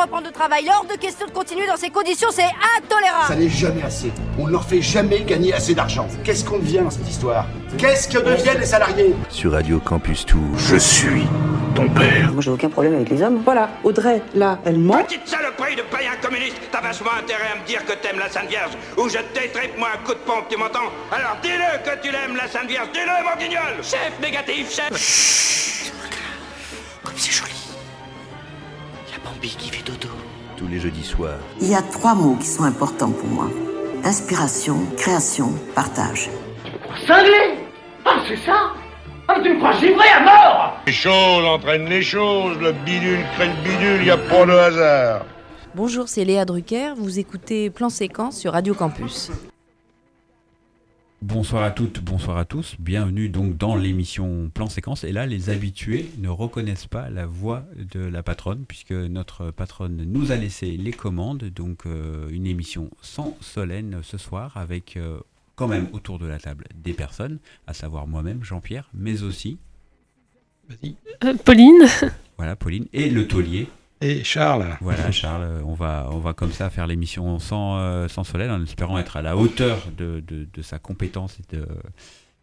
reprendre le travail. Hors de question de continuer dans ces conditions, c'est intolérable. Ça n'est jamais assez. On ne leur fait jamais gagner assez d'argent. Qu'est-ce qu'on devient dans cette histoire? Qu'est-ce que deviennent les salariés? Sur Radio Campus Tour, je suis ton père. Moi, j'ai aucun problème avec les hommes. Voilà, Audrey, là, elle ment. Petite saloperie de païen communiste, t'as vachement intérêt à me dire que t'aimes la Sainte Vierge, ou je t'étripe moi un coup de pompe, tu m'entends? Alors dis-le que tu l'aimes la Sainte Vierge, dis-le mon guignol Chef négatif, chef Comme c'est joli. Bambi qui fait dodo. Tous les jeudis soirs. Il y a trois mots qui sont importants pour moi. Inspiration, création, partage. Cinglé Ah, c'est ça Ah, tu me crois givré à mort Les choses entraînent les choses, le bidule crée le bidule, y a pas de hasard. Bonjour, c'est Léa Drucker, vous écoutez Plan Séquence sur Radio Campus. Bonsoir à toutes, bonsoir à tous. Bienvenue donc dans l'émission Plan Séquence. Et là, les habitués ne reconnaissent pas la voix de la patronne, puisque notre patronne nous a laissé les commandes. Donc, euh, une émission sans Solène ce soir, avec euh, quand même autour de la table des personnes, à savoir moi-même, Jean-Pierre, mais aussi. Vas-y. Pauline. Voilà, Pauline. Et le taulier. Et Charles. Voilà, Charles, on va, on va comme ça faire l'émission sans, euh, sans Solène, en espérant être à la hauteur de, de, de sa compétence et de,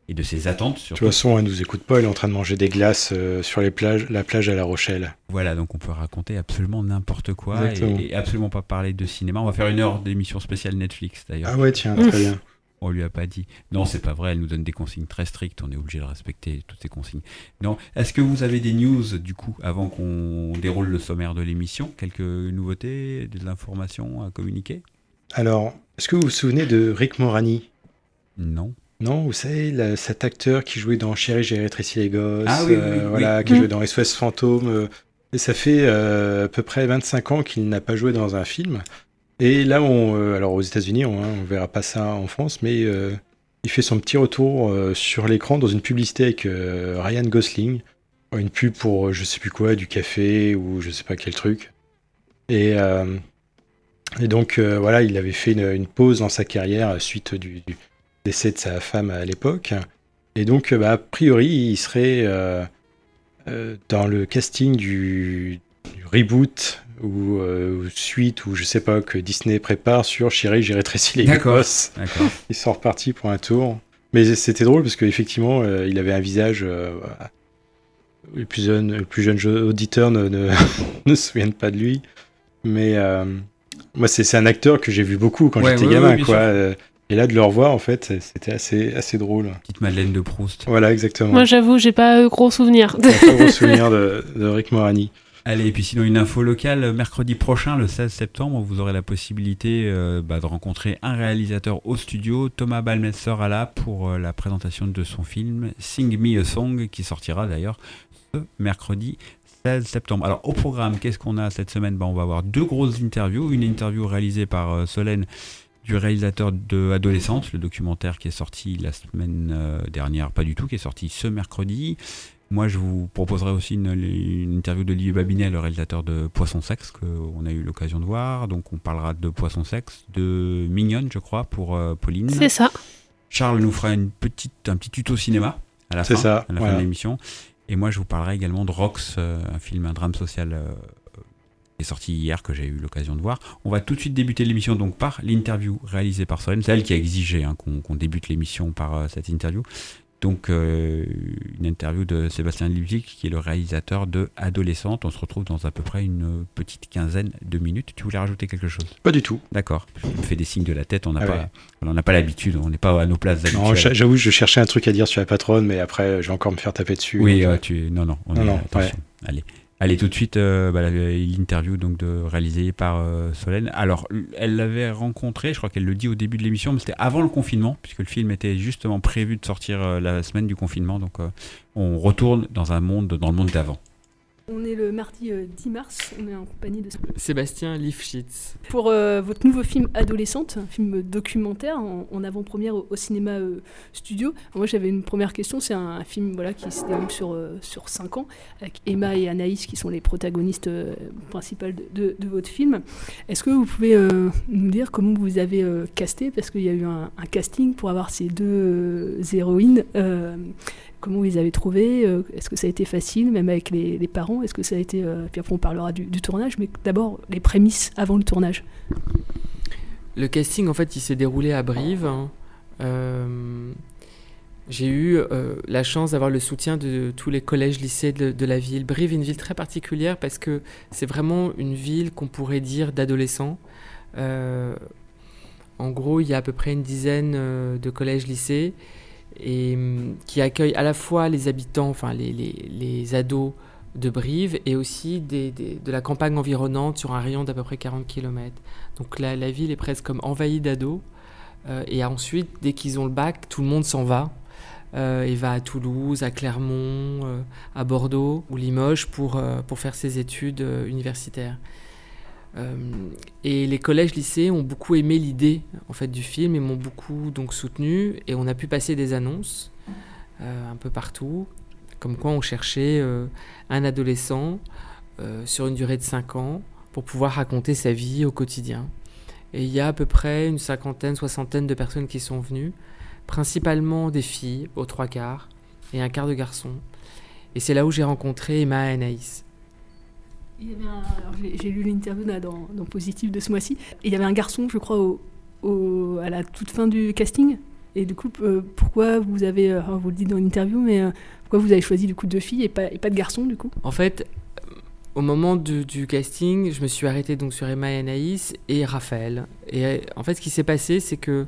et de ses attentes. De toute façon, elle nous écoute pas, elle est en train de manger des glaces euh, sur les plages, la plage à La Rochelle. Voilà, donc on peut raconter absolument n'importe quoi et, et, absolument pas parler de cinéma. On va faire une heure d'émission spéciale Netflix d'ailleurs. Ah ouais, tiens, très bien. On lui a pas dit. Non, c'est pas vrai. Elle nous donne des consignes très strictes. On est obligé de respecter toutes ces consignes. Non. Est-ce que vous avez des news du coup avant qu'on déroule le sommaire de l'émission? Quelques nouveautés, des informations à communiquer? Alors, est-ce que vous vous souvenez de Rick Morani? Non. Non, vous savez, la, cet acteur qui jouait dans Chérie, j'ai rétréci les gosses, ah, oui, euh, oui, voilà, qui jouait dans SOS Fantôme. Euh, et ça fait euh, à peu près 25 ans qu'il n'a pas joué dans un film. Et là, on, euh, alors aux États-Unis, on, hein, on verra pas ça en France, mais euh, il fait son petit retour euh, sur l'écran dans une publicité avec Ryan Gosling. Une pub pour je sais plus quoi, du café ou je sais pas quel truc. Et, donc voilà, il avait fait une, pause dans sa carrière suite du, décès de sa femme à l'époque. Et donc, bah, a priori, il serait dans le casting du reboot ou, euh, ou suite ou je sais pas que Disney prépare sur Chérie, j'ai rétréci les D'accord. gosses. Ils sont repartis pour un tour. Mais c'était drôle parce qu'effectivement, euh, il avait un visage. euh, voilà. les, plus jeunes, les plus jeunes jeux- auditeurs ne, ne, ne se souviennent pas de lui. Mais euh, moi, c'est c'est un acteur que j'ai vu beaucoup quand Ouais, j'étais ouais, gamin. ouais, quoi. Et là, de le revoir, en fait, c'était assez, assez drôle. Petite Madeleine de Proust. Voilà, exactement. Moi, j'avoue, j'ai pas gros souvenir. Un très gros souvenir de, de Rick Morani. Allez, et puis sinon, une info locale, mercredi prochain, le 16 septembre, vous aurez la possibilité euh, bah, de rencontrer un réalisateur au studio. Thomas Balmet sera là pour euh, la présentation de son film Sing Me a Song, qui sortira d'ailleurs ce mercredi 16 septembre. Alors, au programme, qu'est-ce qu'on a cette semaine? Bah, On va avoir deux grosses interviews. Une interview réalisée par euh, Solène du réalisateur de Adolescente, le documentaire qui est sorti la semaine dernière, pas du tout, qui est sorti ce mercredi. Moi, je vous proposerai aussi une, une interview d'Olivier Babinet, le réalisateur de Poisson Sexe, qu'on a eu l'occasion de voir. Donc, on parlera de Poisson Sexe, de Mignonne, je crois, pour euh, Pauline. C'est ça. Charles nous fera une petite, un petit tuto cinéma à la fin, ça, à la fin voilà. de l'émission. Et moi, je vous parlerai également de Rox, euh, un film, un drame social euh, qui est sorti hier, que j'ai eu l'occasion de voir. On va tout de suite débuter l'émission donc par l'interview réalisée par Solène. C'est elle qui a exigé hein, qu'on débute l'émission par euh, cette interview. Donc, euh, une interview de Sébastien Lipsic, qui est le réalisateur de Adolescente. On se retrouve dans à peu près une petite quinzaine de minutes. Tu voulais rajouter quelque chose? Pas du tout. D'accord. Je me fais des signes de la tête. On n'a Ah pas, ouais. on n'a pas l'habitude. On n'est pas à nos places Non, j'avoue, je cherchais un truc à dire sur la patronne, mais après, je vais encore me faire taper dessus. Oui, donc, euh, tu... non, non, on Non, est... non, attention. Allez. Allez, tout de suite, euh, bah, l'interview donc de réalisée par euh, Solène. Alors, elle l'avait rencontré, je crois qu'elle le dit au début de l'émission, mais c'était avant le confinement, puisque le film était justement prévu de sortir euh, la semaine du confinement. Donc, on retourne dans un monde, dans le monde d'avant. On est le mardi euh, 10 mars, on est en compagnie de Sébastien Lifshitz. Pour euh, votre nouveau film Adolescente, un film documentaire en, en avant-première au, au cinéma euh, studio. Alors moi j'avais une première question, c'est un, un film voilà, qui se déroule sur, euh, sur 5 ans, avec Emma et Anaïs qui sont les protagonistes euh, principales de, de- de votre film. Est-ce que vous pouvez euh, nous dire comment vous avez euh, casté? Parce qu'il y a eu un, un casting pour avoir ces deux euh, héroïnes. Euh, comment vous les avez trouvés Est-ce que ça a été facile, même avec les, parents Est-ce que ça a été. puis après, on parlera du, tournage, mais d'abord, les prémices avant le tournage. Le casting, en fait, il s'est déroulé à Brive. Hein. J'ai eu la chance d'avoir le soutien de tous les collèges, lycées de, de, la ville. Brive est une ville très particulière parce que c'est vraiment une ville qu'on pourrait dire d'adolescents. En gros, il y a à peu près une dizaine euh, de collèges-lycées et hum, qui accueillent à la fois les habitants, enfin les, ados de Brive et aussi de la campagne environnante sur un rayon d'à peu près 40 km. Donc la, ville est presque comme envahie d'ados. Euh, et ensuite, dès qu'ils ont le bac, tout le monde s'en va. Euh, et va à Toulouse, à Clermont, à Bordeaux ou Limoges pour, pour faire ses études universitaires. Euh, et les collèges, lycées ont beaucoup aimé l'idée en fait du film et m'ont beaucoup donc soutenu. Et on a pu passer des annonces euh, un peu partout, comme quoi on cherchait euh, un adolescent sur une durée de 5 ans pour pouvoir raconter sa vie au quotidien. Et il y a à peu près une cinquantaine, soixantaine de personnes qui sont venues, principalement des filles, aux trois quarts, et un quart de garçons. Et c'est là où j'ai rencontré Emma et Anaïs. J'ai lu l'interview dans, dans, Positif de ce mois-ci. Il y avait un garçon, je crois, à la toute fin du casting. Et du coup, euh, pourquoi vous avez, euh, vous le dites dans l'interview, mais euh, pourquoi vous avez choisi du coup deux filles et pas, de garçons du coup? En fait, au moment du, casting, je me suis arrêté donc sur Emma et Anaïs et Raphaël. Et en fait, ce qui s'est passé, c'est que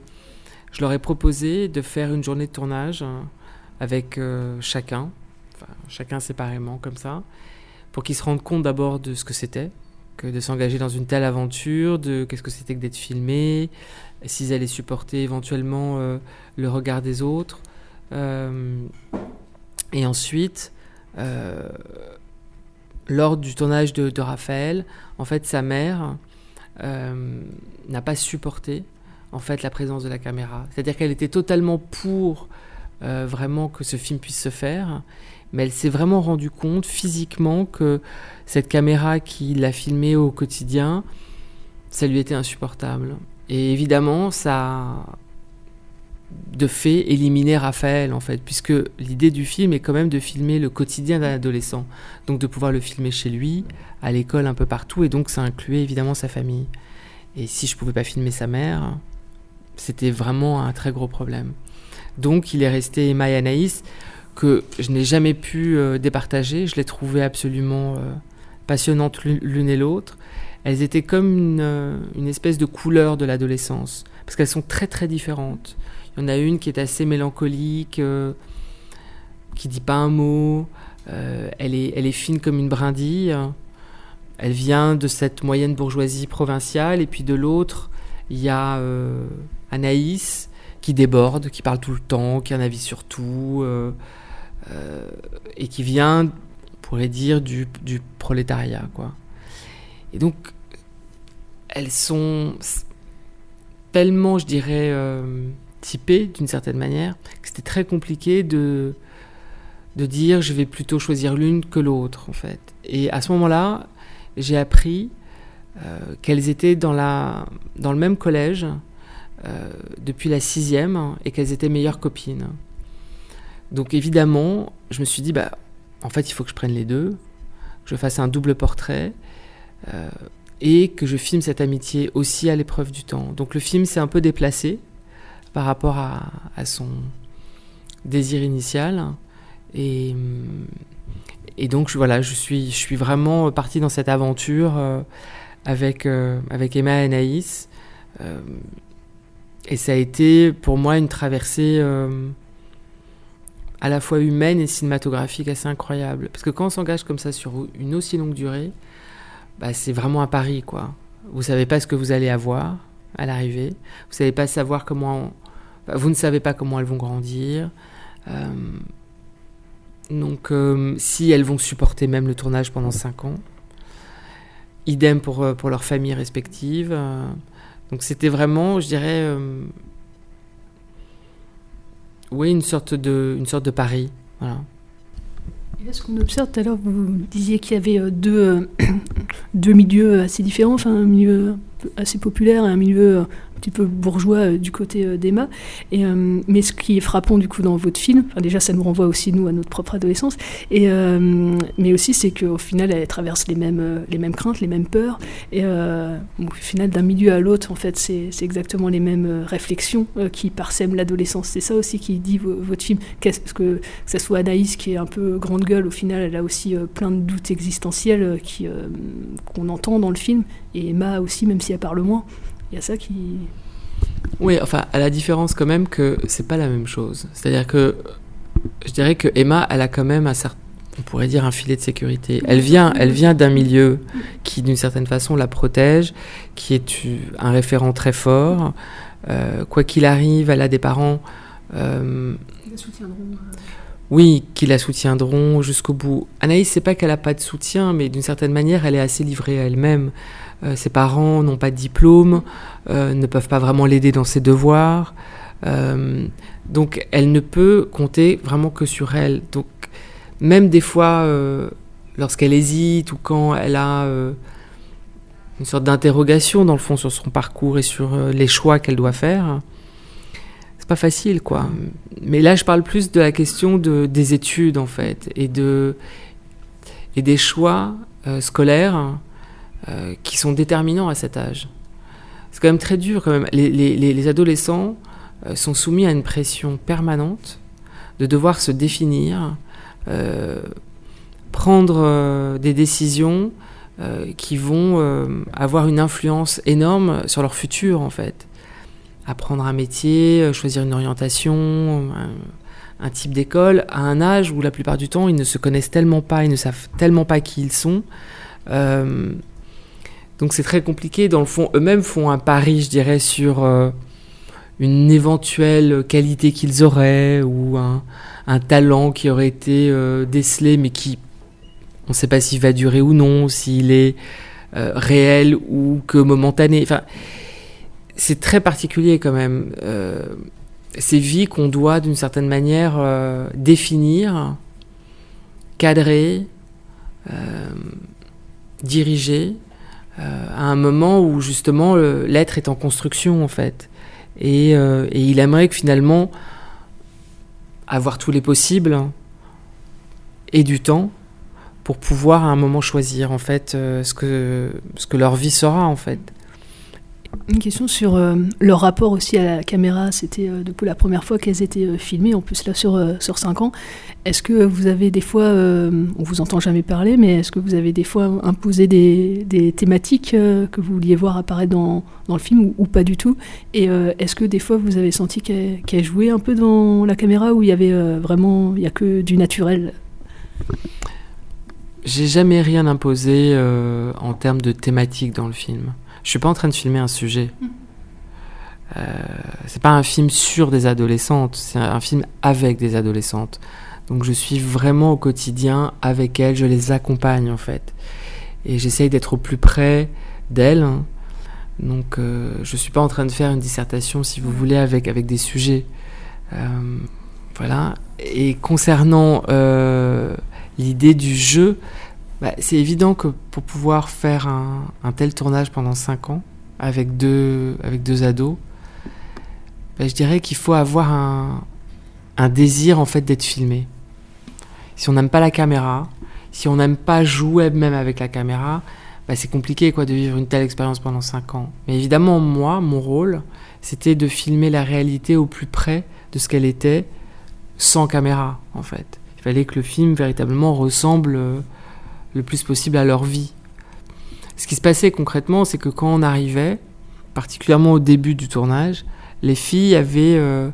je leur ai proposé de faire une journée de tournage hein, avec chacun, chacun séparément comme ça pour qu'ils se rendent compte d'abord de ce que c'était, que de s'engager dans une telle aventure, de qu'est-ce que c'était que d'être filmé, s'ils allaient supporter éventuellement euh, le regard des autres. Euh, et ensuite, euh, lors du tournage de, de, Raphaël, en fait, sa mère n'a pas supporté en fait la présence de la caméra. C'est-à-dire qu'elle était totalement pour vraiment que ce film puisse se faire mais elle s'est vraiment rendue compte physiquement que cette caméra qui l'a filmée au quotidien, ça lui était insupportable. Et évidemment, ça de fait éliminé Raphaël en fait, puisque l'idée du film est quand même de filmer le quotidien d'un adolescent, donc de pouvoir le filmer chez lui, à l'école, un peu partout, et donc ça incluait évidemment sa famille. Et si je pouvais pas filmer sa mère, c'était vraiment un très gros problème. Donc il est resté Emma et Anaïs que je n'ai jamais pu euh, départager. Je les trouvais absolument euh, passionnantes l'une et l'autre. Elles étaient comme une, euh, une espèce de couleur de l'adolescence, parce qu'elles sont très très différentes. Il y en a une qui est assez mélancolique, qui dit pas un mot. elle, est, fine comme une brindille. Elle vient de cette moyenne bourgeoisie provinciale, et puis de l'autre, il y a Anaïs qui déborde, qui parle tout le temps, qui a un avis sur tout. Euh, et qui vient, on pourrait dire, du, prolétariat. Quoi. Et donc, elles sont tellement, je dirais, euh, typées d'une certaine manière, que c'était très compliqué de, de dire je vais plutôt choisir l'une que l'autre, en fait. Et à ce moment-là, j'ai appris euh, qu'elles étaient dans, la, dans le même collège depuis la sixième et qu'elles étaient meilleures copines. Donc évidemment, je me suis dit, bah, en fait, il faut que je prenne les deux, que je fasse un double portrait euh, et que je filme cette amitié aussi à l'épreuve du temps. Donc le film s'est un peu déplacé par rapport à, son désir initial. Et, et donc voilà, je suis, je suis vraiment parti dans cette aventure euh, avec, euh, avec Emma et Anaïs. et ça a été pour moi une traversée à la fois humaine et cinématographique assez incroyable. Parce que quand on s'engage comme ça sur une aussi longue durée, bah, c'est vraiment un pari, quoi. Vous savez pas ce que vous allez avoir à l'arrivée. Vous savez pas savoir comment. vous ne savez pas comment elles vont grandir. Euh, donc, euh, si elles vont supporter même le tournage pendant 5 ans. Idem pour, euh, pour leurs familles respectives. donc, c'était vraiment, je dirais oui, une sorte de, une sorte de pari. Voilà. Et ce qu'on observe tout à l'heure, vous disiez qu'il y avait euh, deux, euh, deux milieux assez différents, enfin un milieu assez populaire et un milieu petit peu bourgeois du côté d'Emma. Et, mais ce qui est frappant du coup dans votre film, déjà ça nous renvoie aussi nous à notre propre adolescence, mais aussi c'est qu'au final elle traverse les mêmes, les mêmes craintes, les mêmes peurs, et au final d'un milieu à l'autre en fait c'est exactement les mêmes réflexions qui parsèment l'adolescence. C'est ça aussi qui dit votre film, qu'est-ce que, que ce soit Anaïs qui est un peu grande gueule, au final elle a aussi plein de doutes existentiels qu'on entend dans le film, et Emma aussi, même si elle parle moins. Il y a ça qui. Oui, enfin, à la différence quand même que c'est pas la même chose. C'est-à-dire que je dirais que Emma, elle a quand même un certain on pourrait dire un filet de sécurité. Elle vient, elle vient d'un milieu qui, d'une certaine façon, la protège, qui est un référent très fort. Euh, quoi qu'il arrive, elle a des parents. Euh, soutiendront. Euh, oui, qui la soutiendront jusqu'au bout. Anaïs, c'est pas qu'elle a pas de soutien, mais d'une certaine manière, elle est assez livrée à elle-même. Euh, ses parents n'ont pas de diplôme, euh, ne peuvent pas vraiment l'aider dans ses devoirs. Euh, donc, elle ne peut compter vraiment que sur elle. Donc, même des fois, lorsqu'elle hésite ou quand elle a une sorte d'interrogation dans le fond sur son parcours et sur les choix qu'elle doit faire, pas facile, quoi. Mais là, je parle plus de la question de, des études, en fait, et, de, et des choix scolaires euh, qui sont déterminants à cet âge. C'est quand même très dur, quand même. Les, les, les adolescents euh, sont soumis à une pression permanente de devoir se définir, prendre des décisions qui vont avoir une influence énorme sur leur futur, en fait apprendre un métier, euh, choisir une orientation, un, type d'école, à un âge où la plupart du temps ils ne se connaissent tellement pas, ils ne savent tellement pas qui ils sont. Euh, donc c'est très compliqué. Dans le fond, eux-mêmes font un pari, je dirais, sur euh, une éventuelle qualité qu'ils auraient ou un, talent qui aurait été décelé, mais qui, on ne sait pas s'il va durer ou non, s'il est réel ou que momentané. Enfin, c'est très particulier quand même. Euh, ces vies qu'on doit d'une certaine manière euh, définir, cadrer, euh, diriger, à un moment où justement l'être est en construction en fait. Et, et, il aimerait que finalement avoir tous les possibles et du temps pour pouvoir à un moment choisir en fait ce que, ce que leur vie sera en fait. Une question sur euh, leur rapport aussi à la caméra. C'était euh, depuis la première fois qu'elles étaient euh, filmées, en plus là sur, sur 5 ans. Est-ce que vous avez des fois, on vous entend jamais parler, mais est-ce que vous avez des fois imposé des, des thématiques que vous vouliez voir apparaître dans, dans le film ou, pas du tout? Et est-ce que des fois vous avez senti qu'elle jouait un peu dans la caméra ou il y avait vraiment, il y a que du naturel? J'ai jamais rien imposé en termes de thématiques dans le film. Je suis pas en train de filmer un sujet. Mm. Euh, c'est pas un film sur des adolescentes, c'est un film avec des adolescentes. Donc je suis vraiment au quotidien avec elles, je les accompagne en fait. Et j'essaye d'être au plus près d'elles. Hein. Donc euh, je suis pas en train de faire une dissertation, si vous voulez, avec, avec des sujets. Euh, voilà. Et concernant euh, l'idée du jeu, bah, c'est évident que pour pouvoir faire un, tel tournage pendant 5 ans, avec deux, avec deux ados, bah, je dirais qu'il faut avoir un, désir en fait d'être filmé. Si on n'aime pas la caméra, si on n'aime pas jouer même avec la caméra, bah, c'est compliqué quoi de vivre une telle expérience pendant 5 ans. Mais évidemment, moi, mon rôle, c'était de filmer la réalité au plus près de ce qu'elle était sans caméra, en fait. Il fallait que le film véritablement ressemble euh, le plus possible à leur vie. Ce qui se passait concrètement, c'est que quand on arrivait, particulièrement au début du tournage, les filles avaient euh,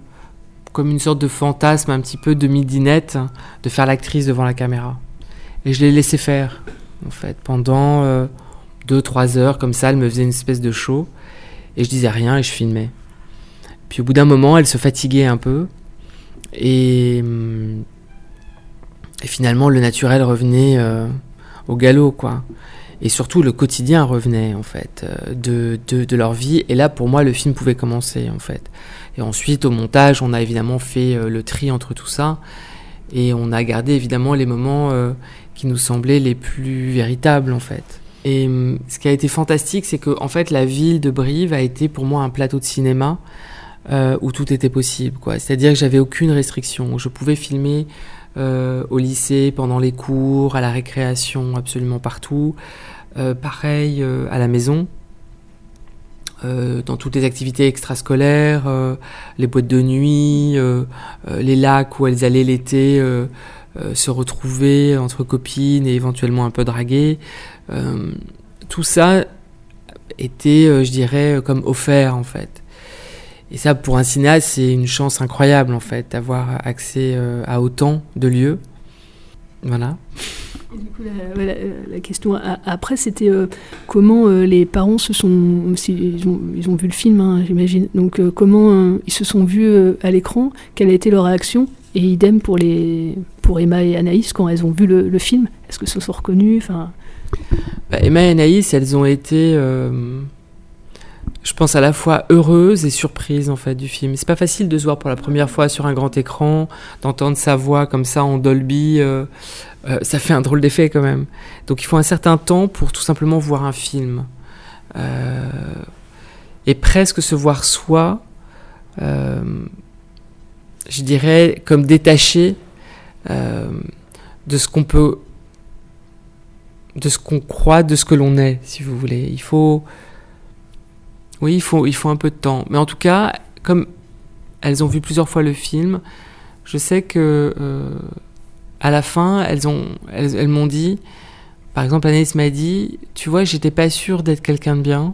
comme une sorte de fantasme un petit peu de midinette de faire l'actrice devant la caméra. Et je les laissais faire, en fait, pendant 2-3 euh, heures, comme ça, elles me faisaient une espèce de show, et je disais rien et je filmais. Puis au bout d'un moment, elles se fatiguaient un peu, et, hum, finalement, le naturel revenait. Euh, au galop, quoi. Et surtout, le quotidien revenait, en fait, euh, de, de, leur vie. Et là, pour moi, le film pouvait commencer, en fait. Et ensuite, au montage, on a évidemment fait euh, le tri entre tout ça. Et on a gardé, évidemment, les moments euh, qui nous semblaient les plus véritables, en fait. Et hum, ce qui a été fantastique, c'est que en fait, la ville de Brive a été pour moi un plateau de cinéma où tout était possible. Quoi. C'est-à-dire que j'avais aucune restriction. Je pouvais filmer euh, au lycée, pendant les cours, à la récréation, absolument partout. Euh, pareil euh, à la maison. Dans toutes les activités extrascolaires, les boîtes de nuit, les lacs où elles allaient l'été se retrouver entre copines et éventuellement un peu draguer. Tout ça était, je dirais, comme offert en fait. Et ça, pour un cinéaste, c'est une chance incroyable en fait, d'avoir accès euh, à autant de lieux. Voilà. Et du coup, la, la- la question a- après, c'était euh, comment euh, les parents se sont. ils, ont, ils ont vu le film, hein, j'imagine. Donc, euh, comment euh, ils se sont vus euh, à l'écran? Quelle a été leur réaction? Et idem pour, les, pour Emma et Anaïs quand elles ont vu le, le film. Est-ce que se sont reconnus enfin, Bah, Emma et Anaïs, elles ont été, euh, je pense, à la fois heureuses et surprises en fait du film. C'est pas facile de se voir pour la première fois sur un grand écran, d'entendre sa voix comme ça en Dolby. euh, euh, ça fait un drôle d'effet quand même. Donc il faut un certain temps pour tout simplement voir un film. Euh, et presque se voir soi, je dirais, comme détaché de ce qu'on peut de ce qu'on croit, de ce que l'on est, si vous voulez. Il faut, oui, il faut, il faut un peu de temps. Mais en tout cas, comme elles ont vu plusieurs fois le film, je sais que euh, à la fin, elles ont, elles, m'ont dit, par exemple, Anaïs m'a dit, tu vois, j'étais pas sûre d'être quelqu'un de bien,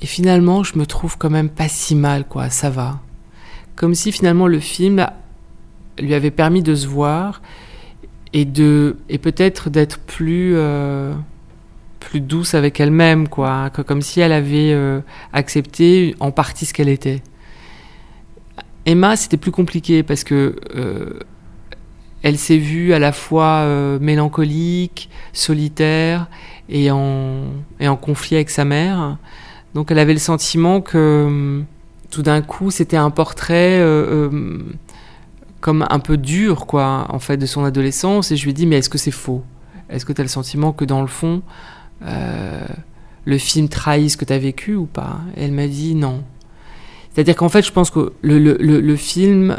et finalement, je me trouve quand même pas si mal, quoi. Ça va. Comme si finalement le film lui avait permis de se voir et et peut-être d'être plus euh, plus douce avec elle-même quoi comme si elle avait euh, accepté en partie ce qu'elle était. Emma c'était plus compliqué parce que euh, elle s'est vue à la fois euh, mélancolique solitaire et en et en conflit avec sa mère. Donc elle avait le sentiment que hum, tout d'un coup c'était un portrait euh, comme un peu dur, quoi, en fait, de son adolescence. Et je lui ai dit, mais est-ce que c'est faux? Est-ce que tu as le sentiment que dans le fond, euh, le film trahit ce que tu as vécu ou pas? Elle m'a dit non. C'est-à-dire qu'en fait, je pense que le, le, le, film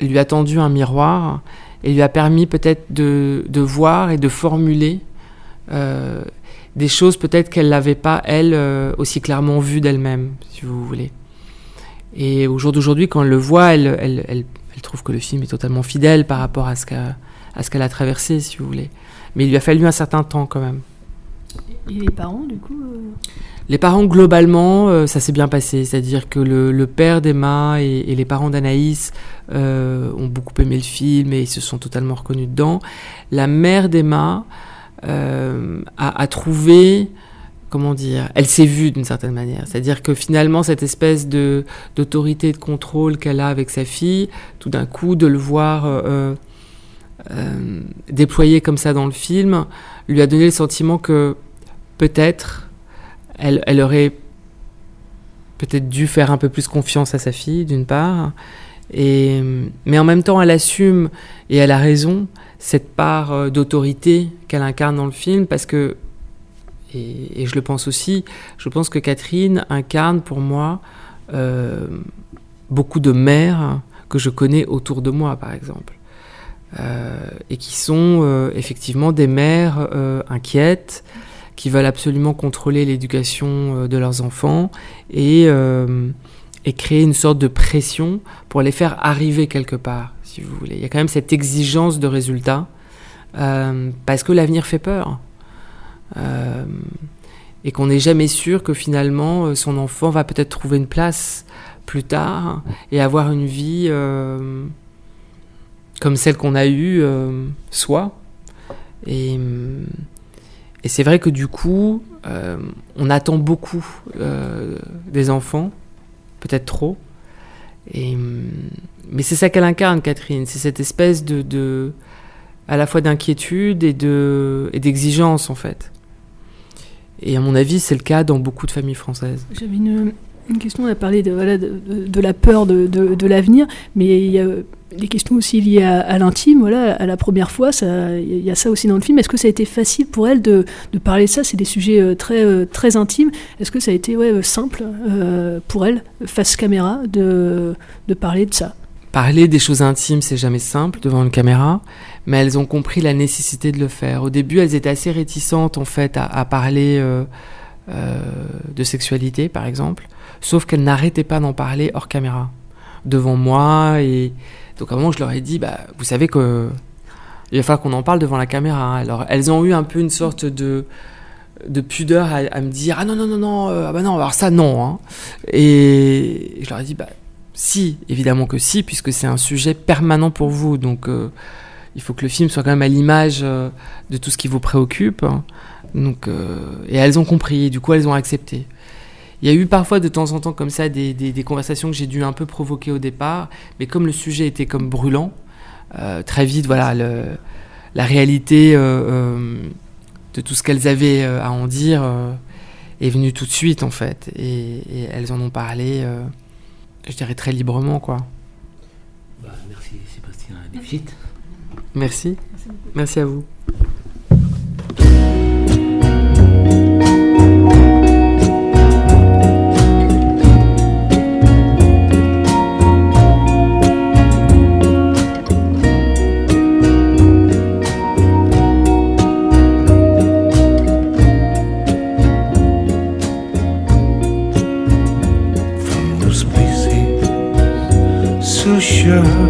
lui a tendu un miroir et lui a permis peut-être de, de voir et de formuler euh, des choses peut-être qu'elle n'avait pas, elle, euh, aussi clairement vues d'elle-même, si vous voulez. Et au jour d'aujourd'hui, quand elle le voit, elle, elle, elle, trouve que le film est totalement fidèle par rapport à ce qu'a- à ce qu'elle a traversé, si vous voulez. Mais il lui a fallu un certain temps quand même. Et les parents, du coup euh, Les parents, globalement, euh, ça s'est bien passé. C'est-à-dire que le, père d'Emma et, les parents d'Anaïs euh, ont beaucoup aimé le film et ils se sont totalement reconnus dedans. La mère d'Emma a, trouvé, comment dire, elle s'est vue d'une certaine manière. C'est-à-dire que finalement, cette espèce de d'autorité de contrôle qu'elle a avec sa fille, tout d'un coup, de le voir déployé comme ça dans le film, lui a donné le sentiment que peut-être elle, aurait peut-être dû faire un peu plus confiance à sa fille, d'une part, mais en même temps, elle assume, et elle a raison, cette part euh, d'autorité qu'elle incarne dans le film, parce que, et, je le pense aussi, je pense que Catherine incarne pour moi euh, beaucoup de mères que je connais autour de moi, par exemple. Euh, et qui sont effectivement des mères inquiètes, qui veulent absolument contrôler l'éducation euh, de leurs enfants et, euh, et créer une sorte de pression pour les faire arriver quelque part, si vous voulez. Il y a quand même cette exigence de résultat, euh, parce que l'avenir fait peur. Et qu'on n'est jamais sûr que finalement son enfant va peut-être trouver une place plus tard et avoir une vie comme celle qu'on a eue soi. Et, et c'est vrai que du coup, euh, on attend beaucoup euh, des enfants, peut-être trop. Et, mais c'est ça qu'elle incarne, Catherine. C'est cette espèce de, à la fois d'inquiétude et de et d'exigence en fait. Et à mon avis, c'est le cas dans beaucoup de familles françaises. J'avais une, question, on a parlé de, la peur de, de- de l'avenir, mais il y a les questions aussi liées à, l'intime, voilà, à la première fois, il y a ça aussi dans le film. Est-ce que ça a été facile pour elle de, parler de ça? C'est des sujets euh, très, euh, très intimes. Est-ce que ça a été ouais, euh, simple pour elle, face caméra, de, de parler de ça? Parler des choses intimes, c'est jamais simple devant une caméra, mais elles ont compris la nécessité de le faire. Au début, elles étaient assez réticentes en fait à, parler de sexualité, par exemple, sauf qu'elles n'arrêtaient pas d'en parler hors caméra, devant moi. Et donc à un moment, je leur ai dit, bah, vous savez que il va falloir qu'on en parle devant la caméra. hein. Alors elles ont eu un peu une sorte de de pudeur à, me dire ah non non non non euh, ah bah non alors ça non hein. et je leur ai dit bah si évidemment que si puisque c'est un sujet permanent pour vous donc euh, il faut que le film soit quand même à l'image euh, de tout ce qui vous préoccupe hein. donc et elles ont compris du coup elles ont accepté il y a eu parfois de temps en temps comme ça des, des, des conversations que j'ai dû un peu provoquer au départ mais comme le sujet était comme brûlant euh, très vite voilà le, la réalité euh, euh, de tout ce qu'elles avaient à en dire est venue tout de suite en fait. Et, et elles en ont parlé je dirais très librement quoi. Bah, merci Sébastien. Déficit. merci. Merci à vous verão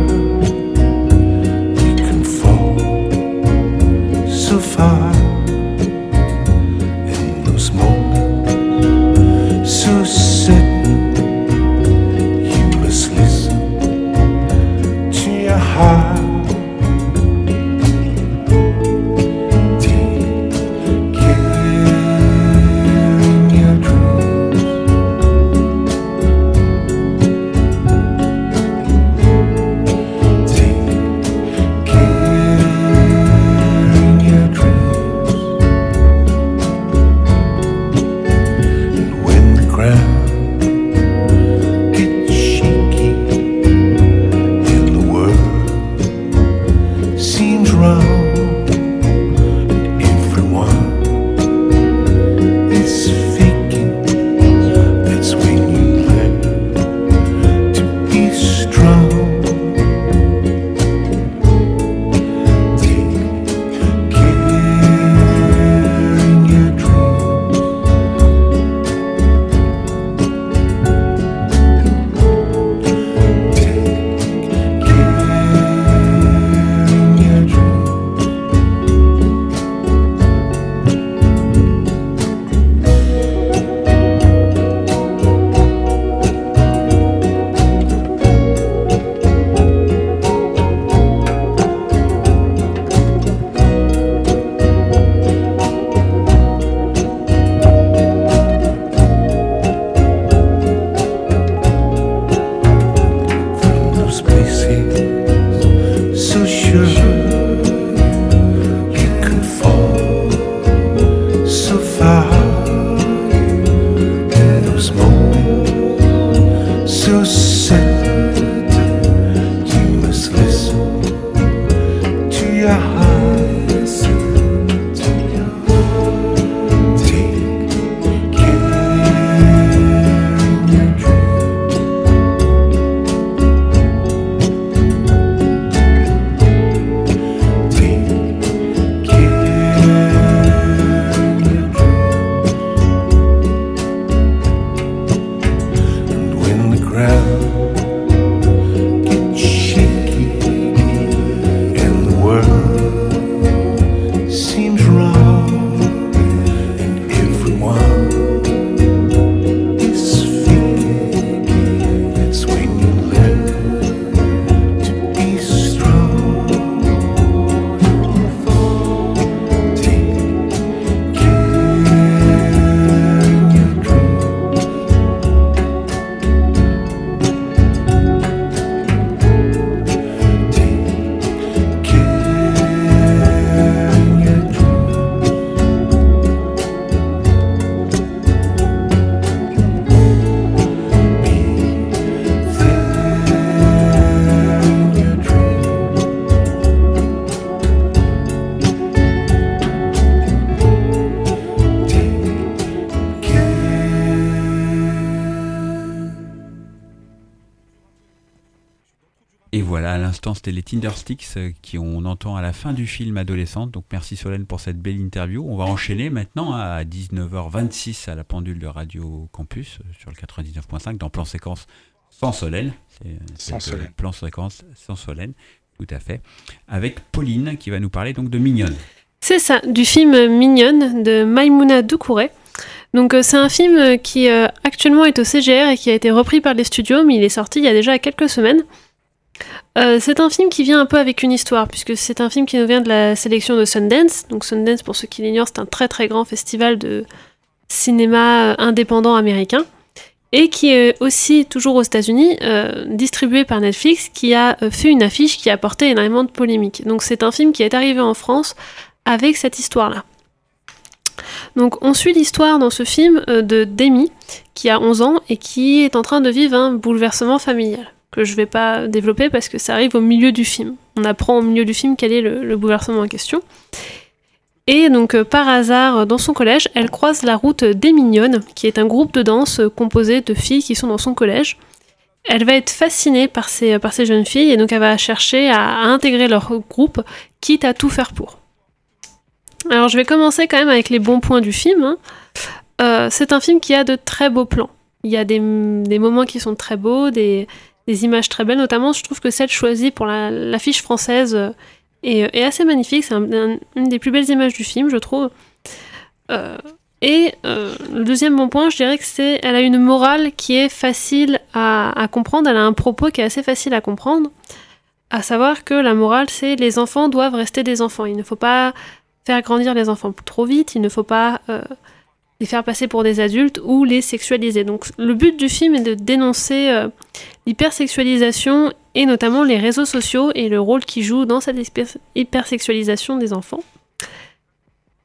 c'était les Tindersticks euh, qui on entend à la fin du film Adolescente. Donc merci Solène pour cette belle interview. On va enchaîner maintenant à 19h26 à la pendule de Radio Campus euh, sur le 99.5 dans plan séquence sans Solène. C'est, euh, Sans c'est, Solène. Plan séquence sans Solène, tout à fait. Avec Pauline qui va nous parler donc de Mignonne. C'est ça, du film Mignonne de Maimouna Doucouré. Donc c'est un film qui euh, actuellement est au CGR et qui a été repris par les studios, mais il est sorti il y a déjà quelques semaines. Euh, c'est un film qui vient un peu avec une histoire, puisque c'est un film qui nous vient de la sélection de Sundance. Donc Sundance, pour ceux qui l'ignorent, c'est un très très grand festival de cinéma euh, indépendant américain, et qui est aussi, toujours aux États-Unis, euh, distribué par Netflix, qui a fait une affiche qui a apporté énormément de polémiques. Donc c'est un film qui est arrivé en France avec cette histoire-là. Donc on suit l'histoire dans ce film de Demi, qui a 11 ans et qui est en train de vivre un bouleversement familial, que je vais pas développer parce que ça arrive au milieu du film. On apprend au milieu du film quel est le, le bouleversement en question. Et donc euh, par hasard, dans son collège, elle croise la route des Mignonnes, qui est un groupe de danse composé de filles qui sont dans son collège. Elle va être fascinée par ces, jeunes filles et donc elle va chercher à, à intégrer leur groupe, quitte à tout faire pour. Alors je vais commencer quand même avec les bons points du film. hein. Euh, c'est un film qui a de très beaux plans. Il y a des, des moments qui sont très beaux, des, des images très belles. Notamment, je trouve que celle choisie pour la- l'affiche française euh, est, assez magnifique. C'est un- un- une des plus belles images du film, je trouve. Euh, et euh, le deuxième bon point, je dirais que c'est elle a une morale qui est facile à, comprendre. Elle a un propos qui est assez facile à comprendre. À savoir que la morale, c'est les enfants doivent rester des enfants. Il ne faut pas faire grandir les enfants trop vite. Il ne faut pas les faire passer pour des adultes ou les sexualiser. Donc le but du film est de dénoncer euh, l'hypersexualisation et notamment les réseaux sociaux et le rôle qu'ils jouent dans cette hyper- hypersexualisation des enfants.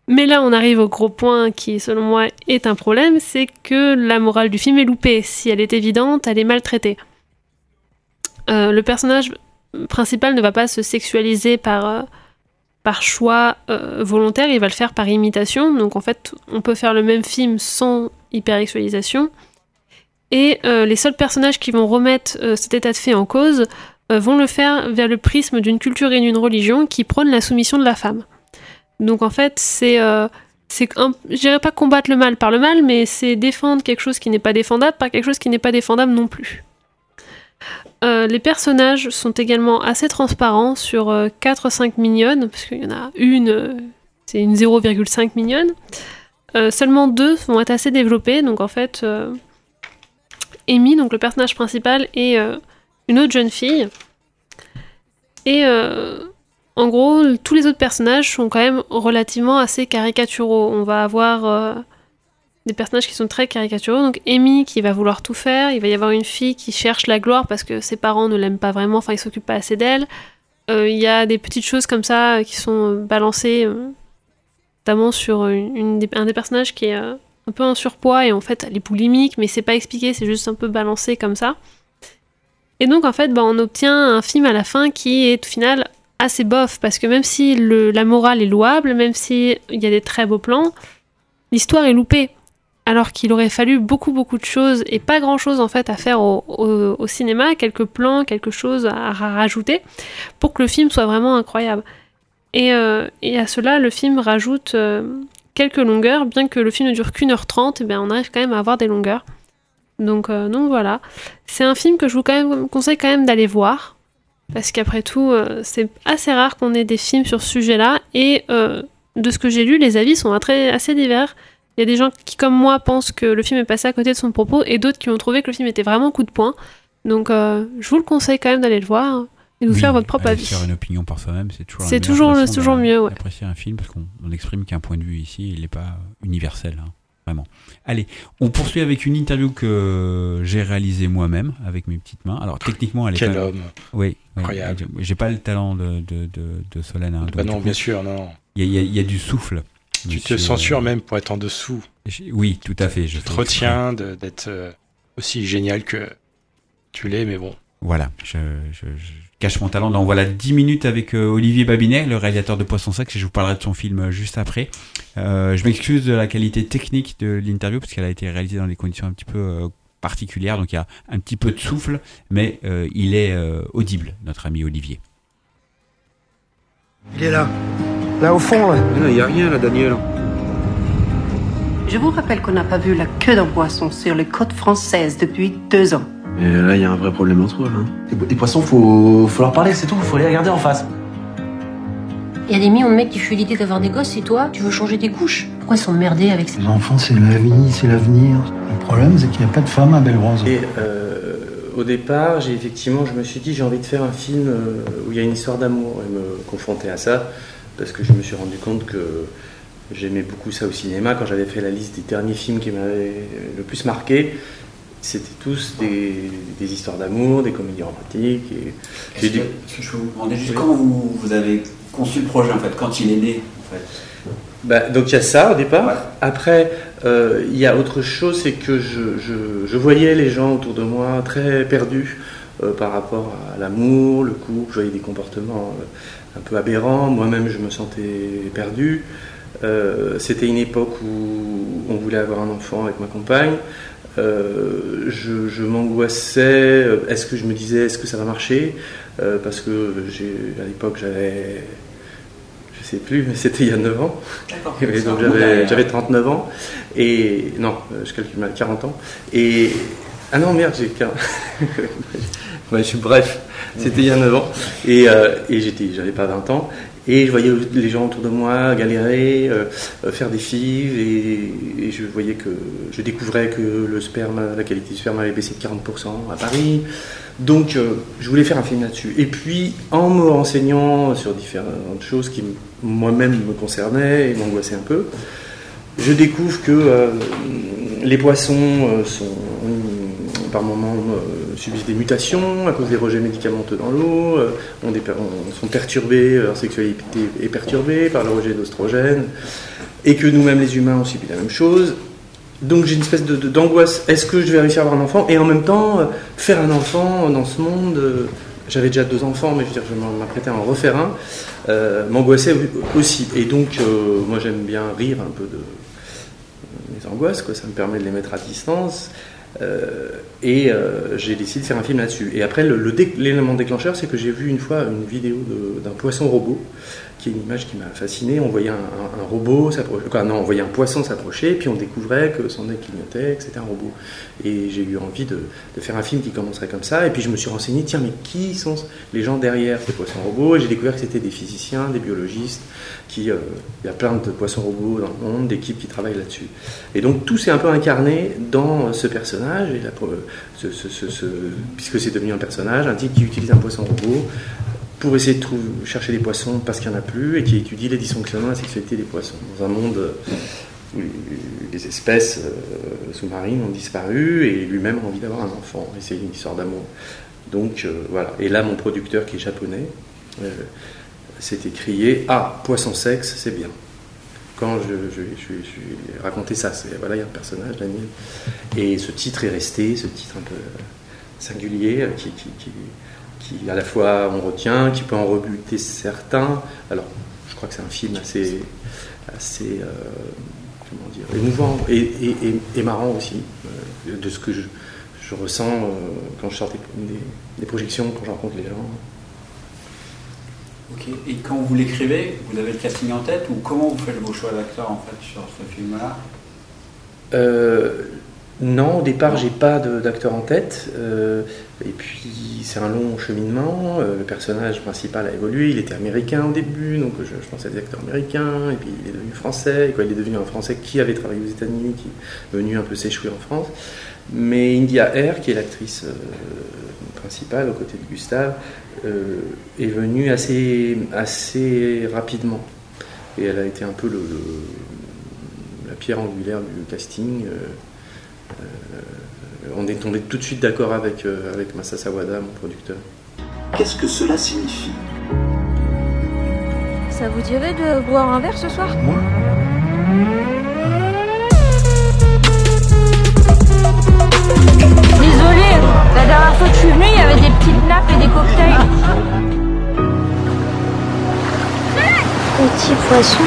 Mais là, on arrive au gros point qui, selon moi, est un problème, c'est que la morale du film est loupée. Si elle est évidente, elle est maltraitée. Euh, le personnage principal ne va pas se sexualiser par, euh, par choix euh, volontaire, il va le faire par imitation. Donc en fait, on peut faire le même film sans hypersexualisation. Et euh, les seuls personnages qui vont remettre euh, cet état de fait en cause vont le faire vers le prisme d'une culture et d'une religion qui prône la soumission de la femme. Donc en fait, c'est, c'est je dirais pas combattre le mal par le mal, mais c'est défendre quelque chose qui n'est pas défendable par quelque chose qui n'est pas défendable non plus. Euh, les personnages sont également assez transparents sur 4-5 mignonnes, parce qu'il y en a une, euh, c'est une 0,5 mignonne. Euh, seulement deux vont être assez développés, donc en fait, euh, Amy, donc le personnage principal, et euh, une autre jeune fille. Et euh, en gros, tous les autres personnages sont quand même relativement assez caricaturaux. On va avoir euh, des personnages qui sont très caricaturaux. Donc Amy qui va vouloir tout faire. Il va y avoir une fille qui cherche la gloire parce que ses parents ne l'aiment pas vraiment, enfin ils s'occupent pas assez d'elle. Euh, Il y a des petites choses comme ça euh, qui sont euh, balancées, notamment sur un des personnages qui est un peu en surpoids et en fait elle est boulimique, mais c'est pas expliqué, c'est juste un peu balancé comme ça. Et donc en fait, bah, on obtient un film à la fin qui est au final assez bof, parce que même si le- la morale est louable, même s'il y a des très beaux plans, l'histoire est loupée. Alors qu'il aurait fallu beaucoup beaucoup de choses et pas grand chose en fait à faire au, cinéma, quelques plans, quelque chose à, rajouter pour que le film soit vraiment incroyable. Et, euh, à cela, le film rajoute euh, quelques longueurs, bien que le film ne dure qu'une heure trente, eh on arrive quand même à avoir des longueurs. Donc, euh, voilà. C'est un film que je vous conseille quand même d'aller voir. Parce qu'après tout, c'est assez rare qu'on ait des films sur ce sujet-là. Et de ce que j'ai lu, les avis sont assez divers. Il y a des gens qui, comme moi, pensent que le film est passé à côté de son propos. Et d'autres qui ont trouvé que le film était vraiment coup de poing. Donc euh, je vous le conseille quand même d'aller le voir et de vous Oui, faire votre propre avis. faire une opinion par soi-même, c'est toujours C'est toujours- façon c'est toujours mieux, ouais. d'apprécier un film parce qu'on on exprime qu'un point de vue ici, il n'est pas universel, hein, vraiment. Allez, on poursuit avec une interview que j'ai réalisée moi-même avec mes petites mains. Alors techniquement, elle est Quel pas- homme. Oui, oui. Incroyable. J'ai pas le talent de, de, de, de Solène. hein, Bah non, bien sûr, non, y, y il y a du souffle. Tu monsieur, te censures euh, même pour être en dessous. Oui, tout à fait. Je te retiens d'être euh, aussi génial que tu l'es, mais bon. Voilà, je, je- je cache mon talent dans voilà 10 minutes avec euh, Olivier Babinet, le réalisateur de Poisson Sec, et je vous parlerai de son film juste après. Euh, je m'excuse de la qualité technique de l'interview parce qu'elle a été réalisée dans des conditions un petit peu euh, particulière, donc il y a un petit peu de souffle, mais il est audible, notre ami Olivier. Il est là. Là au fond, là. Il n'y a rien là, Daniel. Je vous rappelle qu'on n'a pas vu la queue d'un poisson sur les côtes françaises depuis deux ans. Mais là, il y a un vrai problème entre eux. Hein. Les poissons, faut, faut leur parler, c'est tout. Faut les regarder en face. Il y a des millions de mecs qui fuient l'idée d'avoir des gosses et toi, tu veux changer tes couches Pourquoi s'emmerder avec ça? Les enfants, c'est la vie, c'est l'avenir. Le problème, c'est qu'il n'y a pas de femme à Belle-Rose. Et euh, au départ, j'ai effectivement, je me suis dit, j'ai envie de faire un film euh, où il y a une histoire d'amour et me confronter à ça, parce que je me suis rendu compte que j'aimais beaucoup ça au cinéma. Quand j'avais fait la liste des derniers films qui m'avaient le plus marqué, c'était tous des, des histoires d'amour, des comédies romantiques. Et Est-ce que, est-ce que je peux vous demander juste comment vous, vous avez conçu le projet en fait, quand il est né en fait? Bah, donc il y a ça au départ. Après, il y a autre chose, c'est que je, je- je voyais les gens autour de moi très perdus euh, par rapport à l'amour, le couple. Je voyais des comportements euh, un peu aberrants. Moi-même, je me sentais perdu. Euh, C'était une époque où on voulait avoir un enfant avec ma compagne. Euh, je je m'angoissais. euh, Est-ce que je me disais, est-ce que ça va marcher? Euh, Parce que à l'époque, j'avais je sais plus, mais c'était il y a 9 ans. D'accord. Donc j'avais 39 ans. Et non, euh, je calcule mal, 40 ans. Et ah non, merde, j'ai 40. Ouais, je- bref, c'était il y a 9 ans. Et, euh, et j'étais, j'avais pas 20 ans. Et je voyais les gens autour de moi galérer, euh, faire des fives, et, je voyais que je découvrais que le sperme, la qualité du sperme avait baissé de 40% à Paris. Donc, je voulais faire un film là-dessus. Et puis, en me renseignant sur différentes choses qui moi-même me concernaient et m'angoissaient un peu, je découvre que euh, les poissons euh, sont, par moments euh, subissent des mutations à cause des rejets médicamenteux dans l'eau, euh, sont perturbés, leur sexualité est perturbée par le rejet d'ostrogène, et que nous-mêmes les humains on subit la même chose. Donc j'ai une espèce d'angoisse. Est-ce que je vais réussir à avoir un enfant? Et en même temps, euh, faire un enfant dans ce monde, euh, j'avais déjà deux enfants, mais je veux dire, je m'apprêtais à en refaire un, euh, m'angoissait aussi. Et donc, euh, moi j'aime bien rire un peu de mes angoisses, quoi. ça me permet de les mettre à distance. Euh, et euh, j'ai décidé de faire un film là-dessus. Et après, l'élément déclencheur, c'est que j'ai vu une fois une vidéo d'un poisson robot, une image qui m'a fasciné. On voyait un, un- robot s'approcher, quoi, non, on voyait un poisson s'approcher, puis on découvrait que son œil clignotait, que c'était un robot. Et j'ai eu envie de, faire un film qui commencerait comme ça. Et puis je me suis renseigné, tiens, mais qui sont les gens derrière ces poissons robots? Et j'ai découvert que c'était des physiciens, des biologistes, qui, euh, il y a plein de poissons robots dans le monde, d'équipes qui travaillent là-dessus. Et donc tout s'est un peu incarné dans ce personnage, ce- puisque c'est devenu un personnage, un type qui utilise un poisson robot pour essayer de trouver, chercher des poissons parce qu'il n'y en a plus, et qui étudie les dysfonctionnements de la sexualité des poissons. Dans un monde où les espèces euh, sous-marines ont disparu, et lui-même a envie d'avoir un enfant, et c'est une histoire d'amour. Donc euh, voilà. Et là, mon producteur qui est japonais, euh, s'est écrié Ah, poisson sexe, c'est bien. Quand je, je, je, raconté ça, c'est voilà, il y a un personnage, Daniel. Et ce titre est resté, ce titre un peu singulier, euh, qui, qui, qui à la fois on retient, qui peut en rebuter certains. Alors, je crois que c'est un film assez, assez euh, comment dire, émouvant et, et, et, et marrant aussi, euh, de ce que je, je ressens euh, quand je sors des, des, des projections, quand je rencontre les gens. Ok. Et quand vous l'écrivez, vous avez le casting en tête ou comment vous faites vos choix d'acteurs en fait sur ce film-là? Non, au départ, j'ai pas d'acteur en tête. euh, et puis, c'est un long cheminement. euh, le personnage principal a évolué. Il était américain au début, donc je, je pensais à des acteurs américains. Et puis, il est devenu français. Et quoi, il est devenu un français qui avait travaillé aux États-Unis, qui est venu un peu s'échouer en France. Mais India Air, qui est l'actrice euh, principale aux côtés de Gustave, est venue assez, assez rapidement. Et elle a été un peu le, le- la pierre angulaire du casting. Euh, on est tombé tout de suite d'accord avec, euh, avec Sawada, mon producteur. Qu'est-ce que cela signifie? Ça vous dirait de boire un verre ce soir? Désolé, la dernière fois que je suis venue, il y avait des petites nappes et des cocktails. Petit poisson.